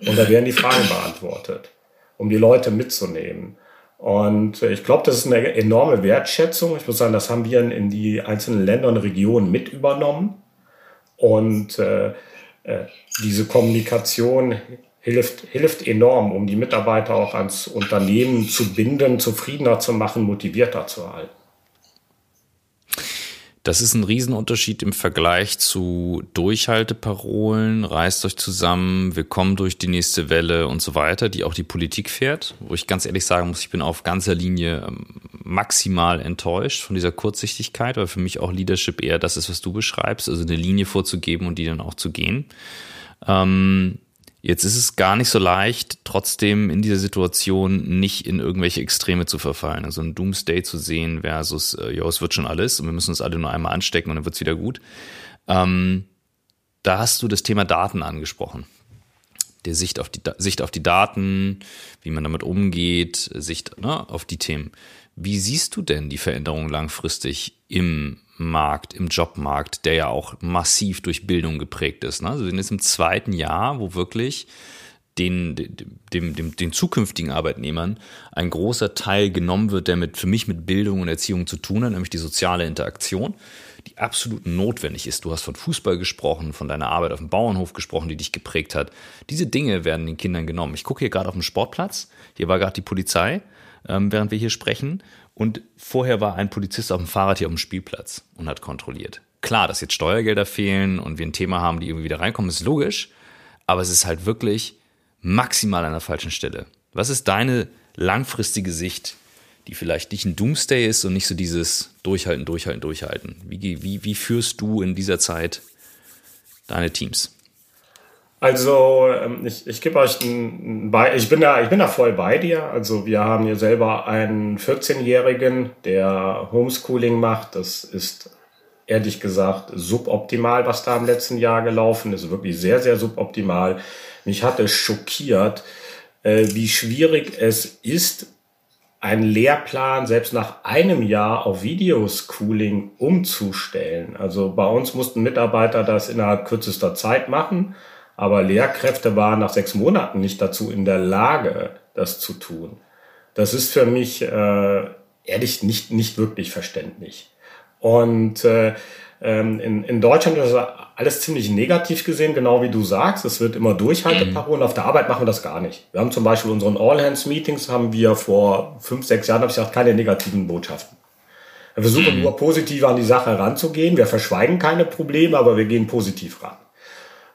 S3: Und da werden die Fragen beantwortet, um die Leute mitzunehmen. Und äh, ich glaube, das ist eine enorme Wertschätzung. Ich muss sagen, das haben wir in die einzelnen Länder und Regionen mit übernommen. Und äh, äh, diese Kommunikation hilft, hilft enorm, um die Mitarbeiter auch ans Unternehmen zu binden, zufriedener zu machen, motivierter zu halten.
S1: Das ist ein Riesenunterschied im Vergleich zu Durchhalteparolen, reißt euch zusammen, wir kommen durch die nächste Welle und so weiter, die auch die Politik fährt, wo ich ganz ehrlich sagen muss, ich bin auf ganzer Linie ähm, maximal enttäuscht von dieser Kurzsichtigkeit, weil für mich auch Leadership eher das ist, was du beschreibst, also eine Linie vorzugeben und die dann auch zu gehen. Ähm, Jetzt ist es gar nicht so leicht, trotzdem in dieser Situation nicht in irgendwelche Extreme zu verfallen. Also ein Doomsday zu sehen versus, äh, ja, es wird schon alles und wir müssen uns alle nur einmal anstecken und dann wird's wieder gut. Ähm, da hast du das Thema Daten angesprochen. Der Sicht auf die, Sicht auf die Daten, wie man damit umgeht, Sicht ne, auf die Themen. Wie siehst du denn die Veränderung langfristig im Markt, im Jobmarkt, der ja auch massiv durch Bildung geprägt ist. Ne? Also wir sind jetzt im zweiten Jahr, wo wirklich den, dem, dem, den zukünftigen Arbeitnehmern ein großer Teil genommen wird, der mit, für mich mit Bildung und Erziehung zu tun hat, nämlich die soziale Interaktion, die absolut notwendig ist. Du hast von Fußball gesprochen, von deiner Arbeit auf dem Bauernhof gesprochen, die dich geprägt hat. Diese Dinge werden den Kindern genommen. Ich gucke hier gerade auf dem Sportplatz, hier war gerade die Polizei, ähm, während wir hier sprechen. Und vorher war ein Polizist auf dem Fahrrad hier auf dem Spielplatz und hat kontrolliert. Klar, dass jetzt Steuergelder fehlen und wir ein Thema haben, die irgendwie wieder reinkommen, ist logisch. Aber es ist halt wirklich maximal an der falschen Stelle. Was ist deine langfristige Sicht, die vielleicht nicht ein Doomsday ist und nicht so dieses Durchhalten, Durchhalten, Durchhalten? Wie, wie, wie führst du in dieser Zeit deine Teams?
S3: Also ähm, ich, ich gebe euch ein, ein ich bin da ich bin da voll bei dir. Also wir haben hier selber einen 14-jährigen, der Homeschooling macht. Das ist ehrlich gesagt suboptimal, was da im letzten Jahr gelaufen ist. Wirklich sehr sehr suboptimal. Mich hat es schockiert, äh, wie schwierig es ist, einen Lehrplan selbst nach einem Jahr auf Videoschooling umzustellen. Also bei uns mussten Mitarbeiter das innerhalb kürzester Zeit machen aber Lehrkräfte waren nach sechs Monaten nicht dazu in der Lage, das zu tun. Das ist für mich äh, ehrlich nicht, nicht wirklich verständlich. Und äh, ähm, in, in Deutschland ist das alles ziemlich negativ gesehen, genau wie du sagst. Es wird immer Durchhalteparolen. Auf der Arbeit machen wir das gar nicht. Wir haben zum Beispiel unseren All-Hands-Meetings haben wir vor fünf, sechs Jahren, habe ich gesagt, keine negativen Botschaften. Wir versuchen mhm. nur positiv an die Sache heranzugehen. Wir verschweigen keine Probleme, aber wir gehen positiv ran.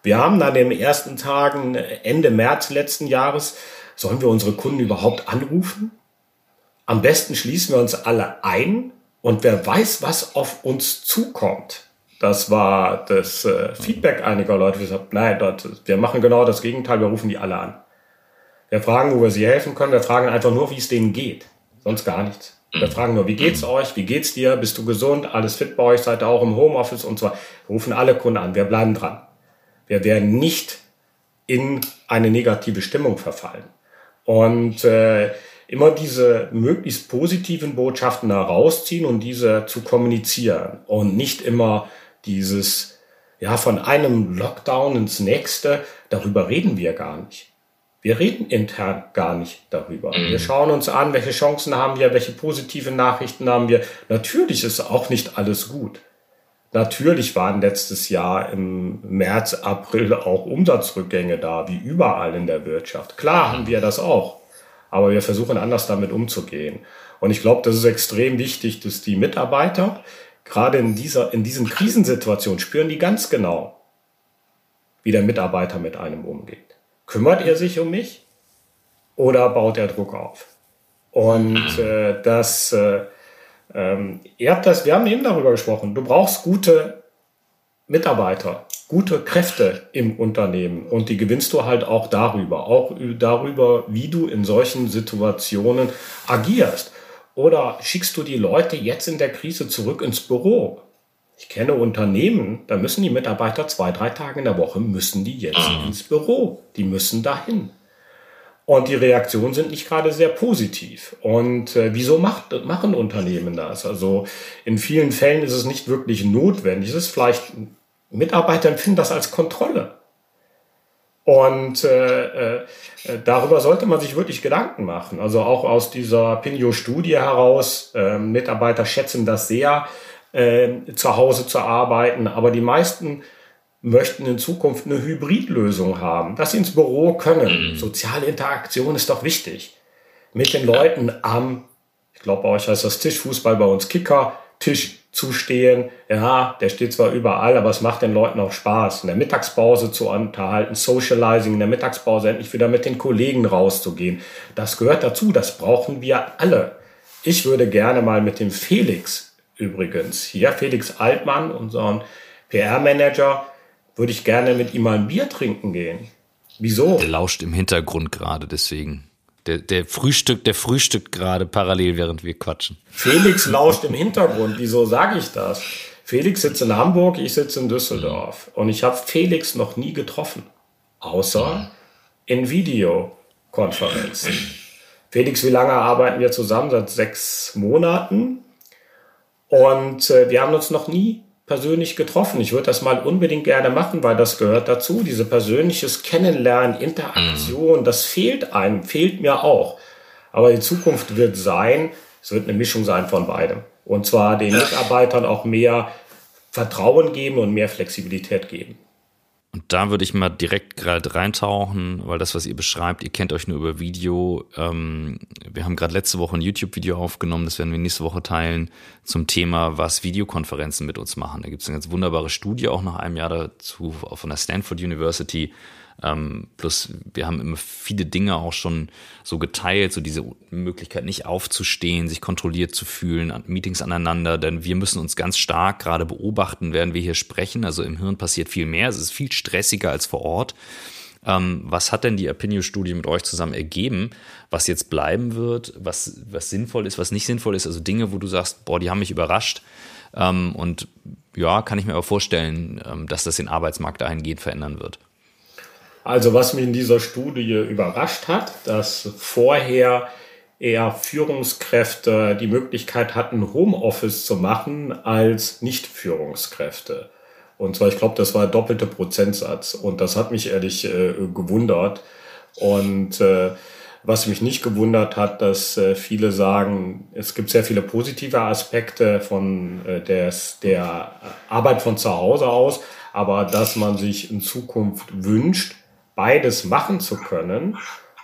S3: Wir haben an den ersten Tagen Ende März letzten Jahres, sollen wir unsere Kunden überhaupt anrufen? Am besten schließen wir uns alle ein und wer weiß, was auf uns zukommt. Das war das äh, Feedback einiger Leute. Wir sagen, nein, dort, wir machen genau das Gegenteil, wir rufen die alle an. Wir fragen, wo wir sie helfen können. Wir fragen einfach nur, wie es denen geht. Sonst gar nichts. Wir mhm. fragen nur, wie geht's euch? Wie geht's dir? Bist du gesund? Alles fit bei euch? Seid ihr auch im Homeoffice und so? Wir rufen alle Kunden an. Wir bleiben dran. Wir werden nicht in eine negative Stimmung verfallen. Und äh, immer diese möglichst positiven Botschaften herausziehen und diese zu kommunizieren und nicht immer dieses, ja, von einem Lockdown ins nächste, darüber reden wir gar nicht. Wir reden intern gar nicht darüber. Mhm. Wir schauen uns an, welche Chancen haben wir, welche positive Nachrichten haben wir. Natürlich ist auch nicht alles gut. Natürlich waren letztes Jahr im März, April auch Umsatzrückgänge da, wie überall in der Wirtschaft. Klar haben wir das auch, aber wir versuchen anders damit umzugehen. Und ich glaube, das ist extrem wichtig, dass die Mitarbeiter gerade in dieser, in diesen Krisensituationen spüren die ganz genau, wie der Mitarbeiter mit einem umgeht. Kümmert er sich um mich oder baut er Druck auf? Und äh, das, äh, ähm, ihr habt das, wir haben eben darüber gesprochen. Du brauchst gute Mitarbeiter, gute Kräfte im Unternehmen und die gewinnst du halt auch darüber, auch darüber, wie du in solchen Situationen agierst. Oder schickst du die Leute jetzt in der Krise zurück ins Büro? Ich kenne Unternehmen, da müssen die Mitarbeiter zwei, drei Tage in der Woche müssen die jetzt mhm. ins Büro. Die müssen dahin. Und die Reaktionen sind nicht gerade sehr positiv. Und äh, wieso macht, machen Unternehmen das? Also in vielen Fällen ist es nicht wirklich notwendig. Es ist vielleicht, Mitarbeiter empfinden das als Kontrolle. Und äh, äh, darüber sollte man sich wirklich Gedanken machen. Also auch aus dieser Pinio-Studie heraus, äh, Mitarbeiter schätzen das sehr, äh, zu Hause zu arbeiten, aber die meisten möchten in Zukunft eine Hybridlösung haben, dass sie ins Büro können. Mhm. Soziale Interaktion ist doch wichtig. Mit den Leuten am, ich glaube bei euch heißt das Tischfußball, bei uns Kicker, Tisch zustehen, ja, der steht zwar überall, aber es macht den Leuten auch Spaß, in der Mittagspause zu unterhalten, Socializing, in der Mittagspause endlich wieder mit den Kollegen rauszugehen. Das gehört dazu, das brauchen wir alle. Ich würde gerne mal mit dem Felix übrigens, hier Felix Altmann, unseren PR-Manager, würde ich gerne mit ihm mal ein Bier trinken gehen. Wieso?
S1: Der lauscht im Hintergrund gerade, deswegen. Der, der Frühstück, der frühstückt gerade parallel, während wir quatschen.
S3: Felix lauscht im Hintergrund. Wieso sage ich das? Felix sitzt in Hamburg, ich sitze in Düsseldorf. Und ich habe Felix noch nie getroffen. Außer in Videokonferenzen. Felix, wie lange arbeiten wir zusammen? Seit sechs Monaten. Und äh, wir haben uns noch nie persönlich getroffen. Ich würde das mal unbedingt gerne machen, weil das gehört dazu. Diese persönliches Kennenlernen, Interaktion, mhm. das fehlt einem, fehlt mir auch. Aber die Zukunft wird sein, es wird eine Mischung sein von beidem. Und zwar den Mitarbeitern auch mehr Vertrauen geben und mehr Flexibilität geben.
S1: Und da würde ich mal direkt gerade reintauchen, weil das, was ihr beschreibt, ihr kennt euch nur über Video. Ähm, wir haben gerade letzte Woche ein YouTube-Video aufgenommen, das werden wir nächste Woche teilen, zum Thema, was Videokonferenzen mit uns machen. Da gibt es eine ganz wunderbare Studie auch nach einem Jahr dazu von der Stanford University, ähm, plus wir haben immer viele Dinge auch schon so geteilt, so diese Möglichkeit nicht aufzustehen, sich kontrolliert zu fühlen, Meetings aneinander, denn wir müssen uns ganz stark gerade beobachten, während wir hier sprechen. Also im Hirn passiert viel mehr, es ist viel stressiger als vor Ort. Ähm, was hat denn die Opinion-Studie mit euch zusammen ergeben, was jetzt bleiben wird, was, was sinnvoll ist, was nicht sinnvoll ist? Also Dinge, wo du sagst, boah, die haben mich überrascht. Ähm, und ja, kann ich mir aber vorstellen, ähm, dass das den Arbeitsmarkt dahingehend verändern wird.
S3: Also was mich in dieser Studie überrascht hat, dass vorher eher Führungskräfte die Möglichkeit hatten, Homeoffice zu machen als Nicht-Führungskräfte. Und zwar, ich glaube, das war doppelte Prozentsatz. Und das hat mich ehrlich äh, gewundert. Und äh, was mich nicht gewundert hat, dass äh, viele sagen, es gibt sehr viele positive Aspekte von äh, des, der Arbeit von zu Hause aus, aber dass man sich in Zukunft wünscht, beides machen zu können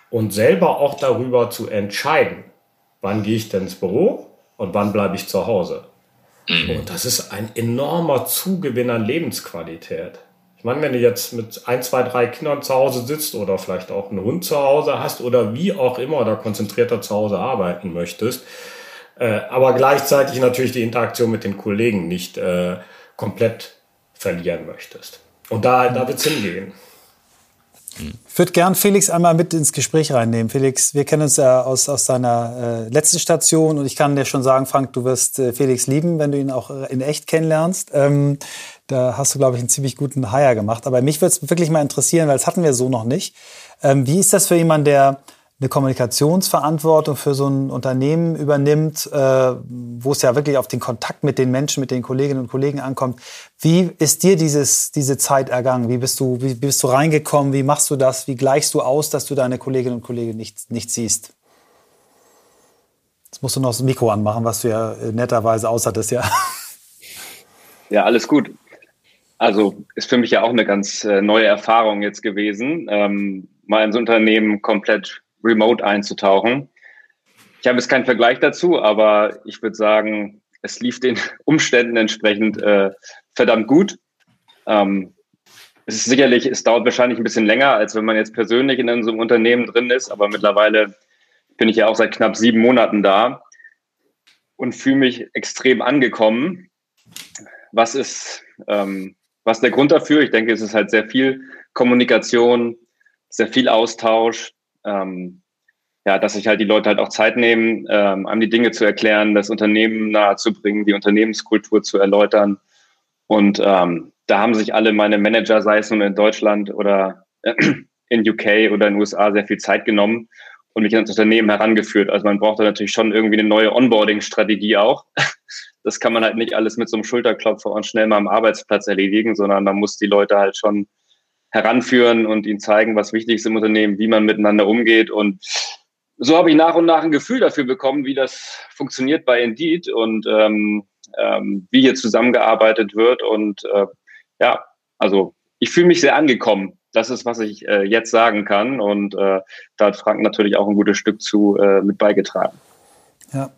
S3: und selber auch darüber zu entscheiden, wann gehe ich denn ins Büro und wann bleibe ich zu Hause. Mhm. Und das ist ein enormer Zugewinn an Lebensqualität. Ich meine, wenn du jetzt mit ein, zwei, drei Kindern zu Hause sitzt oder vielleicht auch einen Hund zu Hause hast oder wie auch immer oder konzentrierter zu Hause arbeiten möchtest, äh, aber gleichzeitig natürlich die Interaktion mit den Kollegen nicht äh, komplett verlieren möchtest. Und da, da wird es hingehen.
S2: Ich würde gern Felix einmal mit ins Gespräch reinnehmen. Felix, wir kennen uns ja aus, aus deiner äh, letzten Station und ich kann dir schon sagen, Frank, du wirst äh, Felix lieben, wenn du ihn auch äh, in echt kennenlernst. Ähm, da hast du, glaube ich, einen ziemlich guten Hire gemacht. Aber mich würde es wirklich mal interessieren, weil das hatten wir so noch nicht. Ähm, wie ist das für jemanden, der eine Kommunikationsverantwortung für so ein Unternehmen übernimmt, äh, wo es ja wirklich auf den Kontakt mit den Menschen, mit den Kolleginnen und Kollegen ankommt. Wie ist dir dieses, diese Zeit ergangen? Wie bist, du, wie bist du reingekommen? Wie machst du das? Wie gleichst du aus, dass du deine Kolleginnen und Kollegen nicht, nicht siehst? Jetzt musst du noch das Mikro anmachen, was du ja äh, netterweise aushattest, ja. (laughs)
S4: Ja, alles gut. Also ist für mich ja auch eine ganz äh, neue Erfahrung jetzt gewesen, ähm, mal ins Unternehmen komplett remote einzutauchen. Ich habe jetzt keinen Vergleich dazu, aber ich würde sagen, es lief den (laughs) Umständen entsprechend äh, verdammt gut. Ähm, es ist sicherlich, es dauert wahrscheinlich ein bisschen länger, als wenn man jetzt persönlich in einem Unternehmen drin ist, aber mittlerweile bin ich ja auch seit knapp sieben Monaten da und fühle mich extrem angekommen. Was ist, ähm, was ist der Grund dafür? Ich denke, es ist halt sehr viel Kommunikation, sehr viel Austausch, ähm, ja, dass sich halt die Leute halt auch Zeit nehmen, ähm, einem die Dinge zu erklären, das Unternehmen nahezubringen, die Unternehmenskultur zu erläutern. Und ähm, da haben sich alle meine Manager, sei es nun in Deutschland oder in UK oder in den USA, sehr viel Zeit genommen und mich ans Unternehmen herangeführt. Also man braucht da natürlich schon irgendwie eine neue Onboarding-Strategie auch. Das kann man halt nicht alles mit so einem Schulterklopfer und schnell mal am Arbeitsplatz erledigen, sondern man muss die Leute halt schon heranführen und ihnen zeigen, was wichtig ist im Unternehmen, wie man miteinander umgeht. Und so habe ich nach und nach ein Gefühl dafür bekommen, wie das funktioniert bei Indeed und ähm, ähm, wie hier zusammengearbeitet wird. Und äh, ja, also ich fühle mich sehr angekommen. Das ist, was ich äh, jetzt sagen kann. Und äh, da hat Frank natürlich auch ein gutes Stück zu äh, mit beigetragen.
S2: Ja.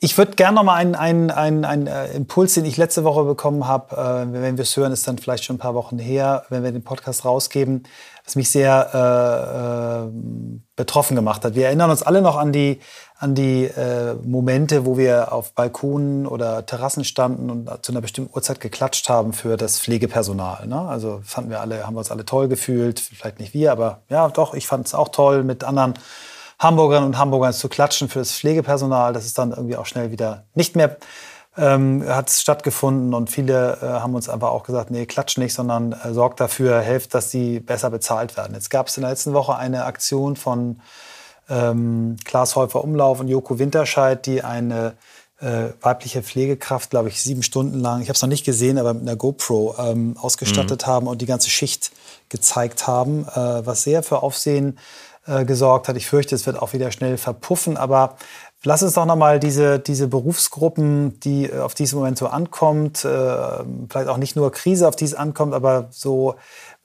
S2: Ich würde gerne noch mal einen, einen, einen, einen äh, Impuls, den ich letzte Woche bekommen habe, äh, wenn wir es hören, ist dann vielleicht schon ein paar Wochen her, wenn wir den Podcast rausgeben, was mich sehr äh, äh, betroffen gemacht hat. Wir erinnern uns alle noch an die, an die äh, Momente, wo wir auf Balkonen oder Terrassen standen und zu einer bestimmten Uhrzeit geklatscht haben für das Pflegepersonal. Ne? Also fanden wir alle, haben wir uns alle toll gefühlt. Vielleicht nicht wir, aber ja, doch, ich fand es auch toll, mit anderen Hamburgern und Hamburgern zu klatschen für das Pflegepersonal. Das ist dann irgendwie auch schnell wieder nicht mehr ähm, hat stattgefunden und viele äh, haben uns einfach auch gesagt, nee, klatsch nicht, sondern äh, sorgt dafür, helft, dass sie besser bezahlt werden. Jetzt gab es in der letzten Woche eine Aktion von ähm, Klaas Häufer Umlauf und Joko Winterscheid, die eine äh, weibliche Pflegekraft, glaube ich, sieben Stunden lang, ich habe es noch nicht gesehen, aber mit einer GoPro ähm, ausgestattet mhm. haben und die ganze Schicht gezeigt haben, äh, was sehr für Aufsehen äh, gesorgt hat. Ich fürchte, es wird auch wieder schnell verpuffen, aber Lass uns doch nochmal diese, diese Berufsgruppen, die äh, auf diesen Moment so ankommt, äh, vielleicht auch nicht nur Krise, auf die es ankommt, aber so,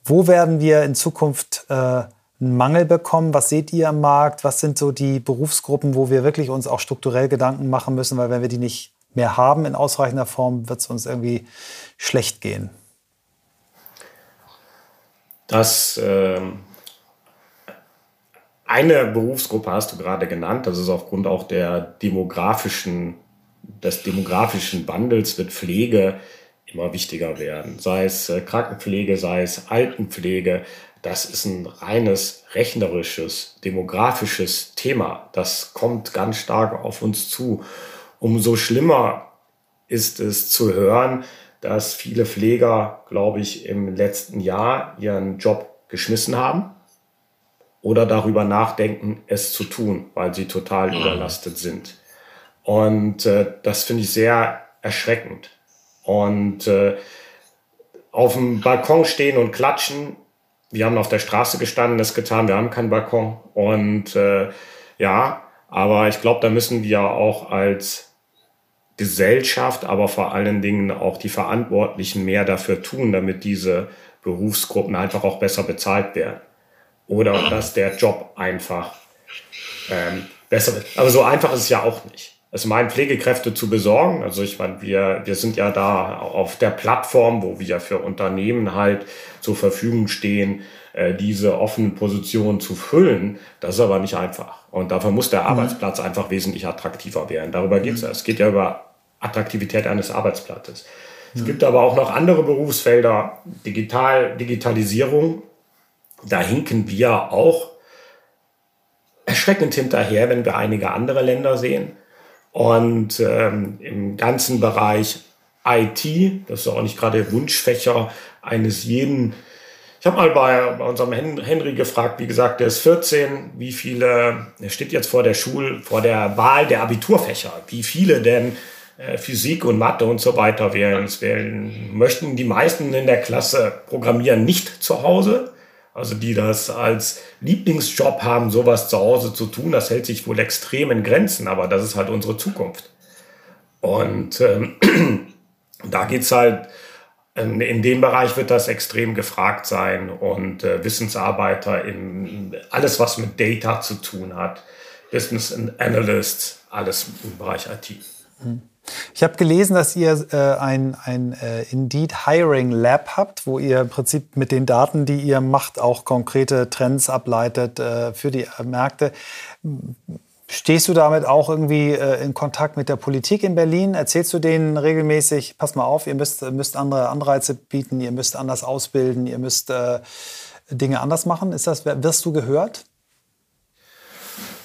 S2: wo werden wir in Zukunft äh, einen Mangel bekommen? Was seht ihr am Markt? Was sind so die Berufsgruppen, wo wir wirklich uns auch strukturell Gedanken machen müssen? Weil wenn wir die nicht mehr haben in ausreichender Form, wird es uns irgendwie schlecht gehen.
S3: Das ähm, eine Berufsgruppe hast du gerade genannt, das ist aufgrund auch der demografischen, des demografischen Wandels wird Pflege immer wichtiger werden. Sei es äh, Krankenpflege, sei es Altenpflege. Das ist ein reines rechnerisches, demografisches Thema. Das kommt ganz stark auf uns zu. Umso schlimmer ist es zu hören, dass viele Pfleger, glaube ich, im letzten Jahr ihren Job geschmissen haben oder darüber nachdenken, es zu tun, weil sie total mhm. überlastet sind. Und äh, das finde ich sehr erschreckend. Und äh, auf dem Balkon stehen und klatschen. Wir haben auf der Straße gestanden, das getan. Wir haben keinen Balkon. Und äh, ja, aber ich glaube, da müssen wir auch als Gesellschaft, aber vor allen Dingen auch die Verantwortlichen mehr dafür tun, damit diese Berufsgruppen einfach auch besser bezahlt werden oder dass der Job einfach ähm, besser wird. Aber so einfach ist es ja auch nicht. Es meinen Pflegekräfte zu besorgen. Also ich meine, wir, wir sind ja da auf der Plattform, wo wir für Unternehmen halt zur Verfügung stehen, äh, diese offenen Positionen zu füllen. Das ist aber nicht einfach. Und dafür muss der mhm. Arbeitsplatz einfach wesentlich attraktiver werden. Darüber geht es ja. Es geht ja über Attraktivität eines Arbeitsplatzes. Es gibt aber auch noch andere Berufsfelder, Digital, Digitalisierung da hinken wir auch erschreckend hinterher, wenn wir einige andere Länder sehen. Und ähm, im ganzen Bereich IT, das ist auch nicht gerade Wunschfächer eines jeden. Ich habe mal bei, bei unserem Henry gefragt, wie gesagt, der ist 14, wie viele, er steht jetzt vor der Schule, vor der Wahl der Abiturfächer, wie viele denn äh, Physik und Mathe und so weiter wählen. Es wählen. Möchten die meisten in der Klasse programmieren nicht zu Hause? Also die das als Lieblingsjob haben, sowas zu Hause zu tun, das hält sich wohl extrem in Grenzen, aber das ist halt unsere Zukunft. Und ähm, (clears throat) da geht's halt, ähm, in dem Bereich wird das extrem gefragt sein und äh, Wissensarbeiter in alles, was mit Data zu tun hat, Business Analysts, alles im Bereich IT.
S2: Mhm. Ich habe gelesen, dass ihr äh, ein, ein äh, Indeed Hiring Lab habt, wo ihr im Prinzip mit den Daten, die ihr macht, auch konkrete Trends ableitet äh, für die äh, Märkte. Stehst du damit auch irgendwie äh, in Kontakt mit der Politik in Berlin? Erzählst du denen regelmäßig, pass mal auf, ihr müsst, müsst andere Anreize bieten, ihr müsst anders ausbilden, ihr müsst äh, Dinge anders machen? Ist das, wirst du gehört?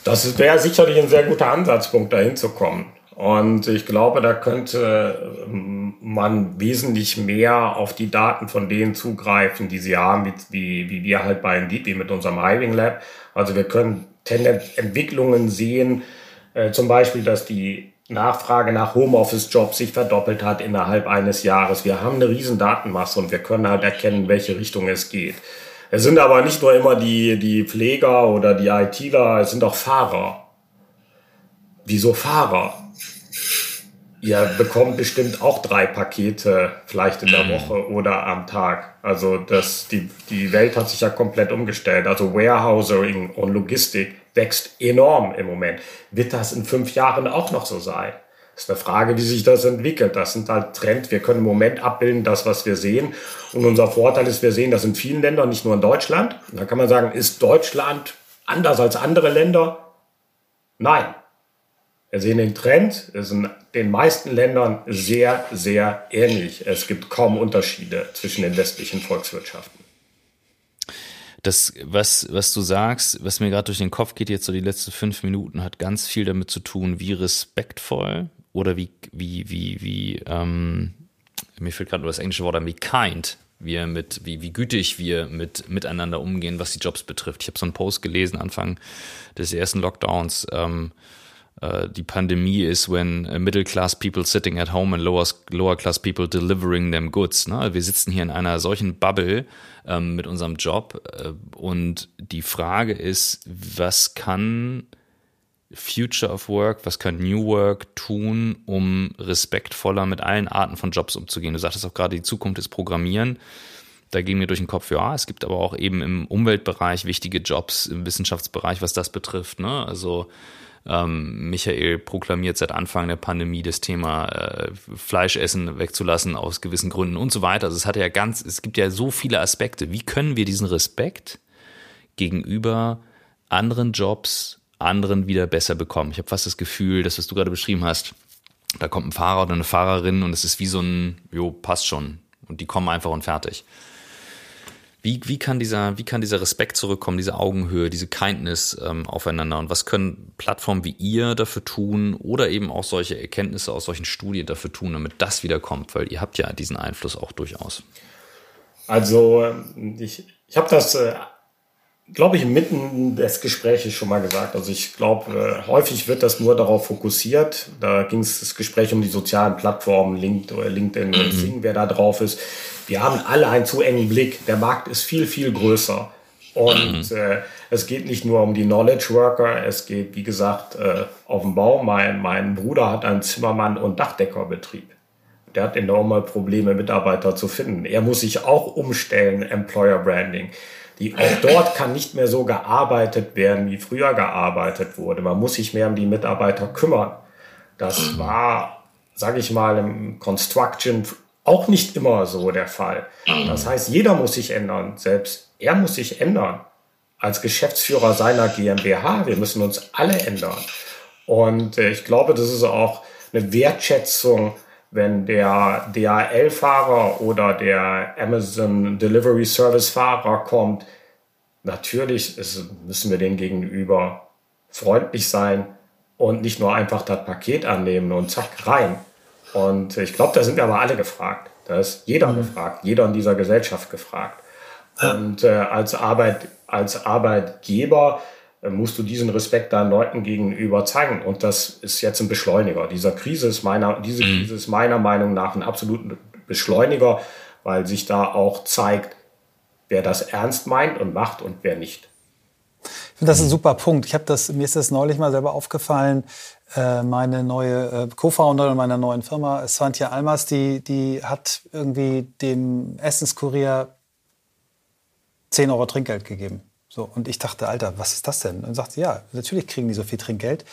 S3: Das wäre sicherlich ein sehr guter Ansatzpunkt, dahin zu kommen. Und ich glaube, da könnte ähm, man wesentlich mehr auf die Daten von denen zugreifen, die sie haben, wie, wie, wie wir halt bei Indeed, wie mit unserem Hiring Lab. Also wir können Entwicklungen sehen, äh, zum Beispiel, dass die Nachfrage nach Homeoffice-Jobs sich verdoppelt hat innerhalb eines Jahres. Wir haben eine riesen Datenmasse und wir können halt erkennen, in welche Richtung es geht. Es sind aber nicht nur immer die, die Pfleger oder die ITler, es sind auch Fahrer. Wieso Fahrer? Ihr bekommt bestimmt auch drei Pakete, vielleicht in der mhm. Woche oder am Tag. Also das, die, die Welt hat sich ja komplett umgestellt. Also Warehousing und Logistik wächst enorm im Moment. Wird das in fünf Jahren auch noch so sein? Das ist eine Frage, wie sich das entwickelt. Das sind halt Trends. Wir können im Moment abbilden, das, was wir sehen. Und unser Vorteil ist, wir sehen das in vielen Ländern, nicht nur in Deutschland. Da kann man sagen, ist Deutschland anders als andere Länder? Nein. Wir sehen den Trend, es ist in den meisten Ländern sehr, sehr ähnlich. Es gibt kaum Unterschiede zwischen den westlichen Volkswirtschaften.
S1: Das, was, was du sagst, was mir gerade durch den Kopf geht, jetzt so die letzten fünf Minuten, hat ganz viel damit zu tun, wie respektvoll oder wie, wie, wie, wie, ähm, mir fehlt gerade nur das englische Wort an, wie kind wir mit, wie, wie gütig wir mit miteinander umgehen, was die Jobs betrifft. Ich habe so einen Post gelesen Anfang des ersten Lockdowns. Ähm, äh, die Pandemie ist when middle class people sitting at home and lower, lower class people delivering them goods. Ne? Wir sitzen hier in einer solchen Bubble ähm, mit unserem Job äh, und die Frage ist, was kann Future of Work, was kann New Work tun, um respektvoller mit allen Arten von Jobs umzugehen? Du sagtest auch gerade, die Zukunft ist Programmieren. Da ging mir durch den Kopf, ja, es gibt aber auch eben im Umweltbereich wichtige Jobs, im Wissenschaftsbereich, was das betrifft. Ne? Also ähm, Michael proklamiert seit Anfang der Pandemie das Thema äh, Fleischessen wegzulassen aus gewissen Gründen und so weiter. Also es hat ja ganz, es gibt ja so viele Aspekte. Wie können wir diesen Respekt gegenüber anderen Jobs anderen wieder besser bekommen. Ich habe fast das Gefühl, dass was du gerade beschrieben hast, da kommt ein Fahrer oder eine Fahrerin und es ist wie so ein, jo, passt schon. Und die kommen einfach und fertig. Wie, wie, kann dieser, wie kann dieser Respekt zurückkommen, diese Augenhöhe, diese Kindness ähm, aufeinander? Und was können Plattformen wie ihr dafür tun oder eben auch solche Erkenntnisse aus solchen Studien dafür tun, damit das wiederkommt? Weil ihr habt ja diesen Einfluss auch durchaus.
S3: Also ich, ich habe das äh, glaube ich, mitten des Gesprächs schon mal gesagt. Also ich glaube, äh, häufig wird das nur darauf fokussiert. Da ging es das Gespräch um die sozialen Plattformen, LinkedIn, mhm. Sing, wer da drauf ist. Wir haben alle einen zu engen Blick. Der Markt ist viel, viel größer. Und mhm. äh, es geht nicht nur um die Knowledge Worker, es geht, wie gesagt, äh, auf dem Bau. Mein, mein Bruder hat einen Zimmermann- und Dachdeckerbetrieb. Der hat enorme Probleme, Mitarbeiter zu finden. Er muss sich auch umstellen, Employer Branding. Die, auch (laughs) dort kann nicht mehr so gearbeitet werden, wie früher gearbeitet wurde. Man muss sich mehr um die Mitarbeiter kümmern. Das war, sage ich mal, im Construction auch nicht immer so der Fall. Das heißt, jeder muss sich ändern. Selbst er muss sich ändern. Als Geschäftsführer seiner GmbH. Wir müssen uns alle ändern. Und äh, ich glaube, das ist auch eine Wertschätzung, wenn der DHL-Fahrer oder der Amazon Delivery Service-Fahrer kommt, natürlich ist, müssen wir denen gegenüber freundlich sein und nicht nur einfach das Paket annehmen und zack rein. Und ich glaube, da sind wir aber alle gefragt. Da ist jeder mhm. gefragt, jeder in dieser Gesellschaft gefragt. Und äh, als, Arbeit, als Arbeitgeber musst du diesen Respekt deinen Leuten gegenüber zeigen. Und das ist jetzt ein Beschleuniger. Dieser Krise ist meiner, diese mhm. Krise ist meiner Meinung nach ein absoluter Beschleuniger, weil sich da auch zeigt, wer das ernst meint und macht und wer nicht.
S2: Ich finde das ein super Punkt. Ich habe das, mir ist das neulich mal selber aufgefallen. Äh, meine neue äh, Co-Founderin meiner neuen Firma, Svantje Almas, die, die hat irgendwie dem Essenskurier 10 Euro Trinkgeld gegeben. So, und ich dachte, Alter, was ist das denn? Und sagte, ja, natürlich kriegen die so viel Trinkgeld,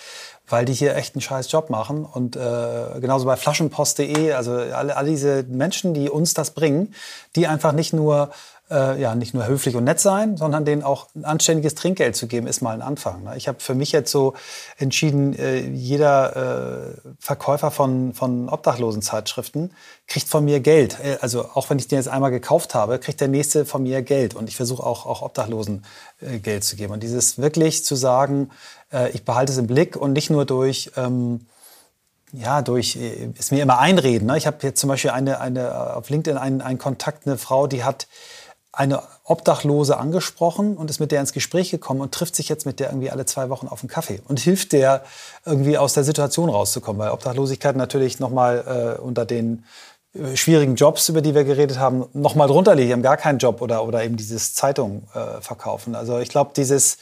S2: weil die hier echt einen scheiß Job machen. Und äh, genauso bei flaschenpost.de, also alle, alle diese Menschen, die uns das bringen, die einfach nicht nur äh, ja nicht nur höflich und nett sein, sondern denen auch ein anständiges Trinkgeld zu geben, ist mal ein Anfang. Ne? Ich habe für mich jetzt so entschieden, äh, jeder äh, Verkäufer von, von Obdachlosenzeitschriften kriegt von mir Geld. Äh, also auch wenn ich den jetzt einmal gekauft habe, kriegt der nächste von mir Geld. Und ich versuche auch, auch Obdachlosen äh, Geld zu geben. Und dieses wirklich zu sagen, äh, ich behalte es im Blick und nicht nur durch ähm, ja, durch, ist mir immer einreden. Ne? Ich habe jetzt zum Beispiel eine, eine, auf LinkedIn einen, einen Kontakt, eine Frau, die hat eine Obdachlose angesprochen und ist mit der ins Gespräch gekommen und trifft sich jetzt mit der irgendwie alle zwei Wochen auf einen Kaffee und hilft der irgendwie aus der Situation rauszukommen, weil Obdachlosigkeit natürlich nochmal äh, unter den äh, schwierigen Jobs, über die wir geredet haben, nochmal drunter liegt. Die haben gar keinen Job oder, oder eben dieses Zeitung äh, verkaufen. Also ich glaube, dieses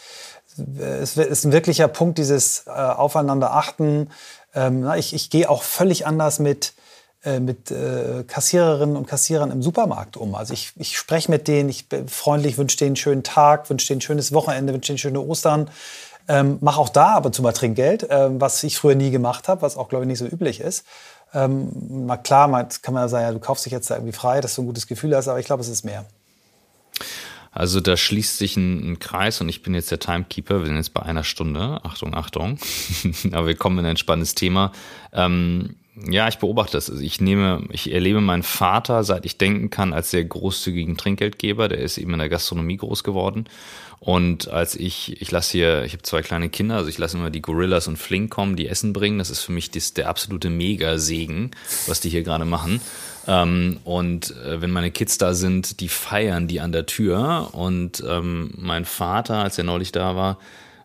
S2: äh, es ist ein wirklicher Punkt, dieses äh, Aufeinander achten. Ähm, ich ich gehe auch völlig anders mit mit äh, Kassiererinnen und Kassierern im Supermarkt um. Also ich, ich spreche mit denen, ich bin freundlich wünsche denen einen schönen Tag, wünsche denen ein schönes Wochenende, wünsche denen schöne Ostern. Ähm, mach auch da aber zum Beispiel Trinkgeld, ähm, was ich früher nie gemacht habe, was auch, glaube ich, nicht so üblich ist. Ähm, mal klar, mal kann man sagen, ja, du kaufst dich jetzt da irgendwie frei, dass du ein gutes Gefühl hast, aber ich glaube, es ist mehr.
S1: Also da schließt sich ein, ein, Kreis und ich bin jetzt der Timekeeper. Wir sind jetzt bei einer Stunde. Achtung, Achtung. (laughs) Aber wir kommen in ein spannendes Thema. Ähm, ja, ich beobachte das. Also ich nehme, ich erlebe meinen Vater, seit ich denken kann, als sehr großzügigen Trinkgeldgeber. Der ist eben in der Gastronomie groß geworden. Und als ich, ich lasse hier, ich habe zwei kleine Kinder, also ich lasse immer die Gorillas und Flink kommen, die Essen bringen. Das ist für mich das, der absolute Mega-Segen, was die hier gerade machen. Ähm, und äh, wenn meine Kids da sind, die feiern die an der Tür. Und ähm, mein Vater, als er neulich da war,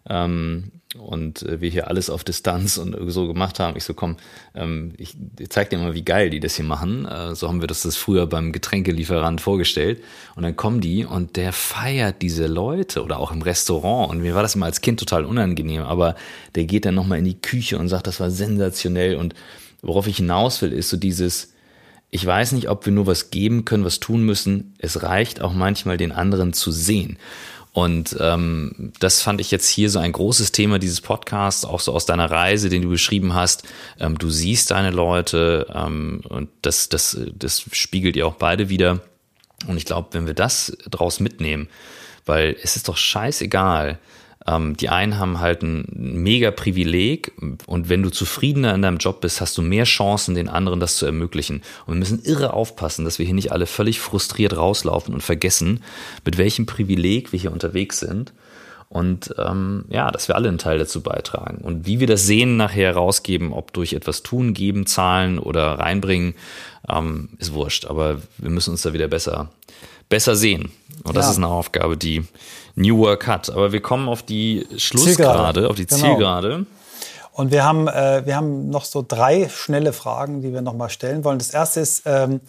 S1: ähm, und äh, wir hier alles auf Distanz und so gemacht haben. Ich so, komm, ähm, ich, ich zeig dir mal, wie geil die das hier machen. Äh, so haben wir das, das früher beim Getränkelieferant vorgestellt. Und dann kommen die und der feiert diese Leute oder auch im Restaurant. Und mir war das immer als Kind total unangenehm, aber der geht dann nochmal in die Küche und sagt, das war sensationell. Und worauf ich hinaus will, ist so dieses, ich weiß nicht, ob wir nur was geben können, was tun müssen. Es reicht auch manchmal, den anderen zu sehen. Und ähm, das fand ich jetzt hier so ein großes Thema dieses Podcasts, auch so aus deiner Reise, den du beschrieben hast. Ähm, du siehst deine Leute ähm, und das, das, das spiegelt ihr auch beide wieder. Und ich glaube, wenn wir das draus mitnehmen, weil es ist doch scheißegal, ähm, die einen haben halt ein mega Privileg und wenn du zufriedener in deinem Job bist, hast du mehr Chancen, den anderen das zu ermöglichen. Und wir müssen irre aufpassen, dass wir hier nicht alle völlig frustriert rauslaufen und vergessen, mit welchem Privileg wir hier unterwegs sind. Und ähm, ja, dass wir alle einen Teil dazu beitragen. Und wie wir das Sehen nachher rausgeben, ob durch etwas tun, geben, zahlen oder reinbringen, ähm, ist wurscht. Aber wir müssen uns da wieder besser, besser sehen. Und das ja. ist eine Aufgabe, die, New Work hat. Aber wir kommen auf die Schlussgrade, auf die genau. Zielgerade.
S2: Und wir haben, äh, wir haben noch so drei schnelle Fragen, die wir noch mal stellen wollen. Das erste ist, ähm,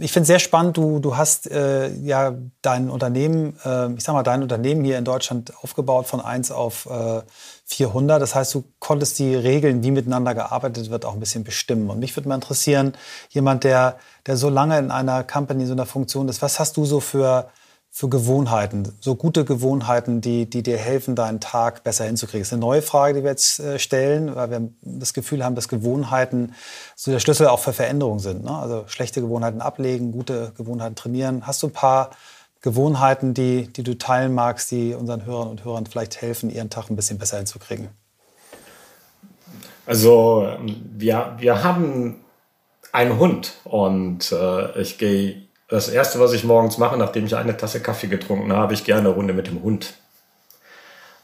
S2: ich finde es sehr spannend, du, du hast äh, ja dein Unternehmen, äh, ich sag mal, dein Unternehmen hier in Deutschland aufgebaut von 1 auf äh, 400. Das heißt, du konntest die Regeln, wie miteinander gearbeitet wird, auch ein bisschen bestimmen. Und mich würde mal interessieren, jemand, der, der so lange in einer Company, so einer Funktion ist, was hast du so für für Gewohnheiten, so gute Gewohnheiten, die, die dir helfen, deinen Tag besser hinzukriegen? Das ist eine neue Frage, die wir jetzt äh, stellen, weil wir das Gefühl haben, dass Gewohnheiten so der Schlüssel auch für Veränderung sind. Ne? Also schlechte Gewohnheiten ablegen, gute Gewohnheiten trainieren. Hast du ein paar Gewohnheiten, die, die du teilen magst, die unseren Hörern und Hörern vielleicht helfen, ihren Tag ein bisschen besser hinzukriegen?
S3: Also wir, wir haben einen Hund und äh, ich gehe das erste, was ich morgens mache, nachdem ich eine Tasse Kaffee getrunken habe, ich gerne eine Runde mit dem Hund.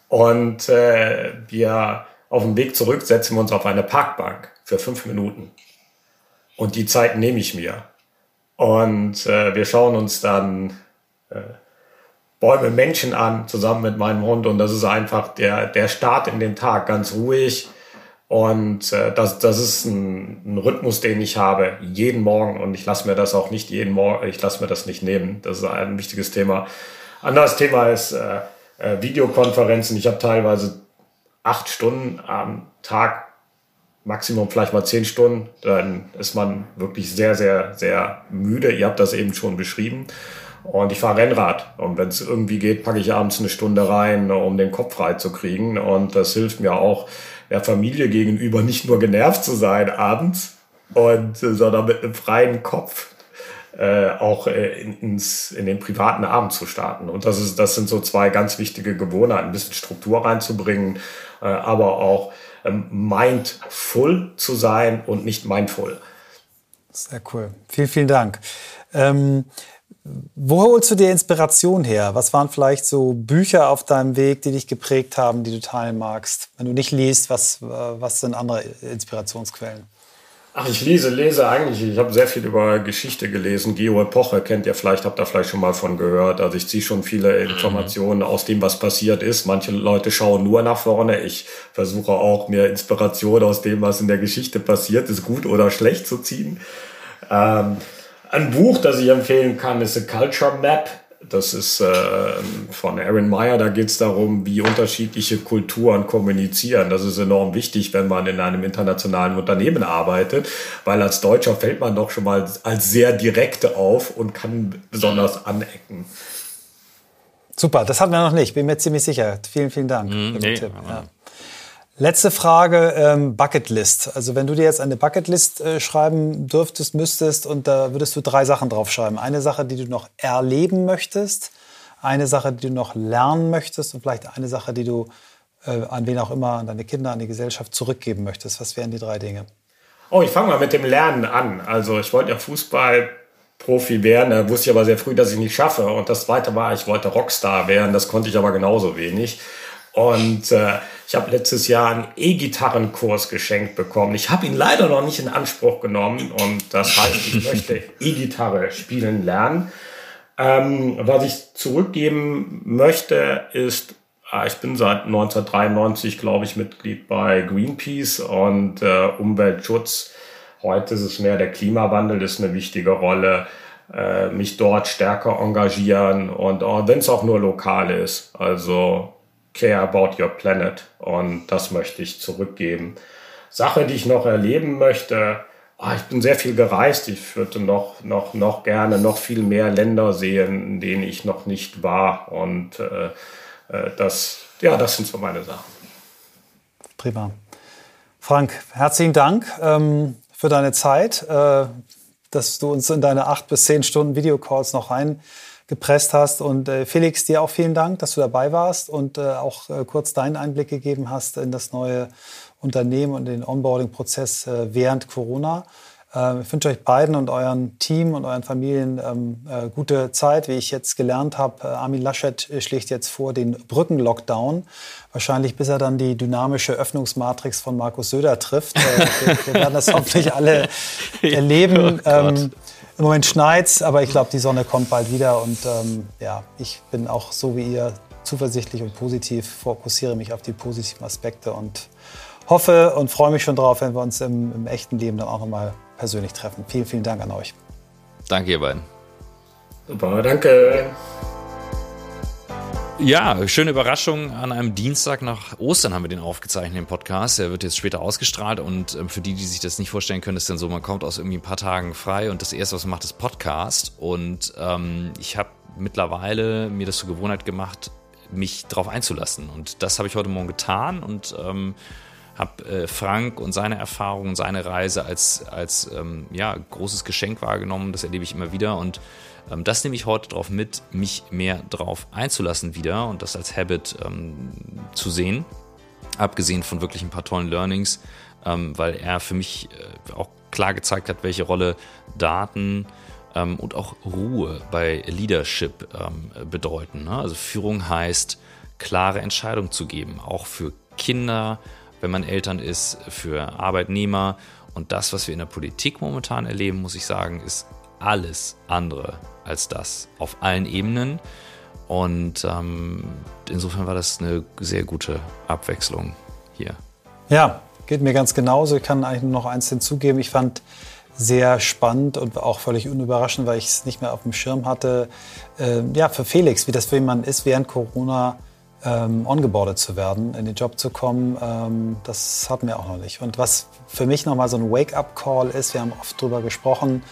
S3: Und äh, wir auf dem Weg zurück setzen wir uns auf eine Parkbank für fünf Minuten. Und die Zeit nehme ich mir. Und äh, wir schauen uns dann äh, Bäume, Menschen an, zusammen mit meinem Hund. Und das ist einfach der, der Start in den Tag, ganz ruhig und äh, das, das ist ein, ein Rhythmus, den ich habe jeden Morgen und ich lasse mir das auch nicht jeden Morgen, ich lasse mir das nicht nehmen. Das ist ein wichtiges Thema. Anderes Thema ist äh, äh, Videokonferenzen. Ich habe teilweise acht Stunden am Tag, Maximum vielleicht mal zehn Stunden. Dann ist man wirklich sehr, sehr, sehr müde. Ihr habt das eben schon beschrieben. Und ich fahre Rennrad. Und wenn es irgendwie geht, packe ich abends eine Stunde rein, um den Kopf frei zu kriegen. Und das hilft mir auch, der Familie gegenüber nicht nur genervt zu sein abends, und, äh, sondern mit einem freien Kopf äh, auch äh, in, ins, in den privaten Abend zu starten. Und das, ist, das sind so zwei ganz wichtige Gewohnheiten, ein bisschen Struktur reinzubringen, äh, aber auch ähm, mindful zu sein und nicht mindful.
S2: Sehr cool. Vielen, vielen Dank. Ähm, wo holst du dir Inspiration her? Was waren vielleicht so Bücher auf deinem Weg, die dich geprägt haben, die du teilen magst? Wenn du nicht liest, was, was sind andere Inspirationsquellen?
S3: Ach, ich lese, lese eigentlich. Ich habe sehr viel über Geschichte gelesen. Geo-Epoche kennt ihr vielleicht, habt ihr vielleicht schon mal von gehört. Also ich ziehe schon viele mhm. Informationen aus dem, was passiert ist. Manche Leute schauen nur nach vorne. Ich versuche auch mir Inspiration aus dem, was in der Geschichte passiert ist, gut oder schlecht zu ziehen. Ähm, ein Buch, das ich empfehlen kann, ist A Culture Map. Das ist äh, von Aaron Meyer. Da geht es darum, wie unterschiedliche Kulturen kommunizieren. Das ist enorm wichtig, wenn man in einem internationalen Unternehmen arbeitet, weil als Deutscher fällt man doch schon mal als sehr direkte auf und kann besonders anecken.
S2: Super, das hatten wir noch nicht, bin mir ziemlich sicher. Vielen, vielen Dank mm, für den nee, Tipp. Ja. Letzte Frage, ähm, Bucketlist. Also wenn du dir jetzt eine Bucketlist äh, schreiben dürftest, müsstest und da würdest du drei Sachen draufschreiben. Eine Sache, die du noch erleben möchtest, eine Sache, die du noch lernen möchtest und vielleicht eine Sache, die du äh, an wen auch immer, an deine Kinder, an die Gesellschaft zurückgeben möchtest. Was wären die drei Dinge?
S3: Oh, ich fange mal mit dem Lernen an. Also ich wollte ja Fußballprofi werden, da wusste ich aber sehr früh, dass ich nicht schaffe. Und das zweite war, ich wollte Rockstar werden, das konnte ich aber genauso wenig. Und äh, ich habe letztes Jahr einen E-Gitarrenkurs geschenkt bekommen. Ich habe ihn leider noch nicht in Anspruch genommen und das heißt, ich (laughs) möchte E-Gitarre spielen lernen. Ähm, was ich zurückgeben möchte, ist, ah, ich bin seit 1993, glaube ich, Mitglied bei Greenpeace und äh, Umweltschutz. Heute ist es mehr der Klimawandel, ist eine wichtige Rolle. Äh, mich dort stärker engagieren und wenn es auch nur lokal ist. Also care about your planet und das möchte ich zurückgeben. Sache, die ich noch erleben möchte, oh, ich bin sehr viel gereist, ich würde noch, noch, noch gerne noch viel mehr Länder sehen, in denen ich noch nicht war und äh, äh, das, ja, das sind so meine Sachen.
S2: Prima. Frank, herzlichen Dank ähm, für deine Zeit, äh, dass du uns in deine acht bis zehn Stunden Videocalls noch rein gepresst hast. Und äh, Felix, dir auch vielen Dank, dass du dabei warst und äh, auch äh, kurz deinen Einblick gegeben hast in das neue Unternehmen und den Onboarding-Prozess äh, während Corona. Äh, ich wünsche euch beiden und euren Team und euren Familien ähm, äh, gute Zeit. Wie ich jetzt gelernt habe, Armin Laschet schlägt jetzt vor den Brückenlockdown. Wahrscheinlich bis er dann die dynamische Öffnungsmatrix von Markus Söder trifft. wir, wir werden das (laughs) hoffentlich alle (laughs) erleben. Oh ähm, im Moment schneit's, aber ich glaube, die Sonne kommt bald wieder und ähm, ja, ich bin auch so wie ihr zuversichtlich und positiv, fokussiere mich auf die positiven Aspekte und hoffe und freue mich schon drauf, wenn wir uns im, im echten Leben dann auch nochmal persönlich treffen. Vielen, vielen Dank an euch.
S1: Danke, ihr beiden.
S3: Super, danke.
S1: Ja, schöne Überraschung. An einem Dienstag nach Ostern haben wir den aufgezeichnet, den Podcast. Er wird jetzt später ausgestrahlt und ähm, für die, die sich das nicht vorstellen können, ist dann so, man kommt aus irgendwie ein paar Tagen frei und das erste, was man macht, ist Podcast. Und ähm, ich habe mittlerweile mir das zur Gewohnheit gemacht, mich darauf einzulassen. Und das habe ich heute Morgen getan und ähm, habe äh, Frank und seine Erfahrungen, seine Reise als, als ähm, ja, großes Geschenk wahrgenommen. Das erlebe ich immer wieder und ähm, das nehme ich heute darauf mit, mich mehr darauf einzulassen wieder und das als Habit ähm, zu sehen. Abgesehen von wirklich ein paar tollen Learnings, ähm, weil er für mich äh, auch klar gezeigt hat, welche Rolle Daten ähm, und auch Ruhe bei Leadership ähm, bedeuten. Ne? Also Führung heißt, klare Entscheidungen zu geben, auch für Kinder, wenn man Eltern ist, für Arbeitnehmer. Und das, was wir in der Politik momentan erleben, muss ich sagen, ist alles andere als das auf allen Ebenen. Und ähm, insofern war das eine sehr gute Abwechslung hier.
S2: Ja, geht mir ganz genauso. Ich kann eigentlich nur noch eins hinzugeben. Ich fand sehr spannend und auch völlig unüberraschend, weil ich es nicht mehr auf dem Schirm hatte. Äh, ja, für Felix, wie das für jemanden ist, während Corona ähm, ongeboardet zu werden, in den Job zu kommen, ähm, das hatten wir auch noch nicht. Und was für mich nochmal so ein Wake-up-Call ist, wir haben oft drüber gesprochen,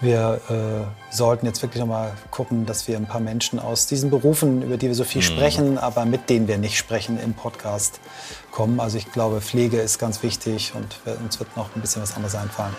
S2: wir äh, sollten jetzt wirklich nochmal gucken, dass wir ein paar Menschen aus diesen Berufen, über die wir so viel mhm. sprechen, aber mit denen wir nicht sprechen, im Podcast kommen. Also ich glaube, Pflege ist ganz wichtig und uns wird noch ein bisschen was anderes einfallen.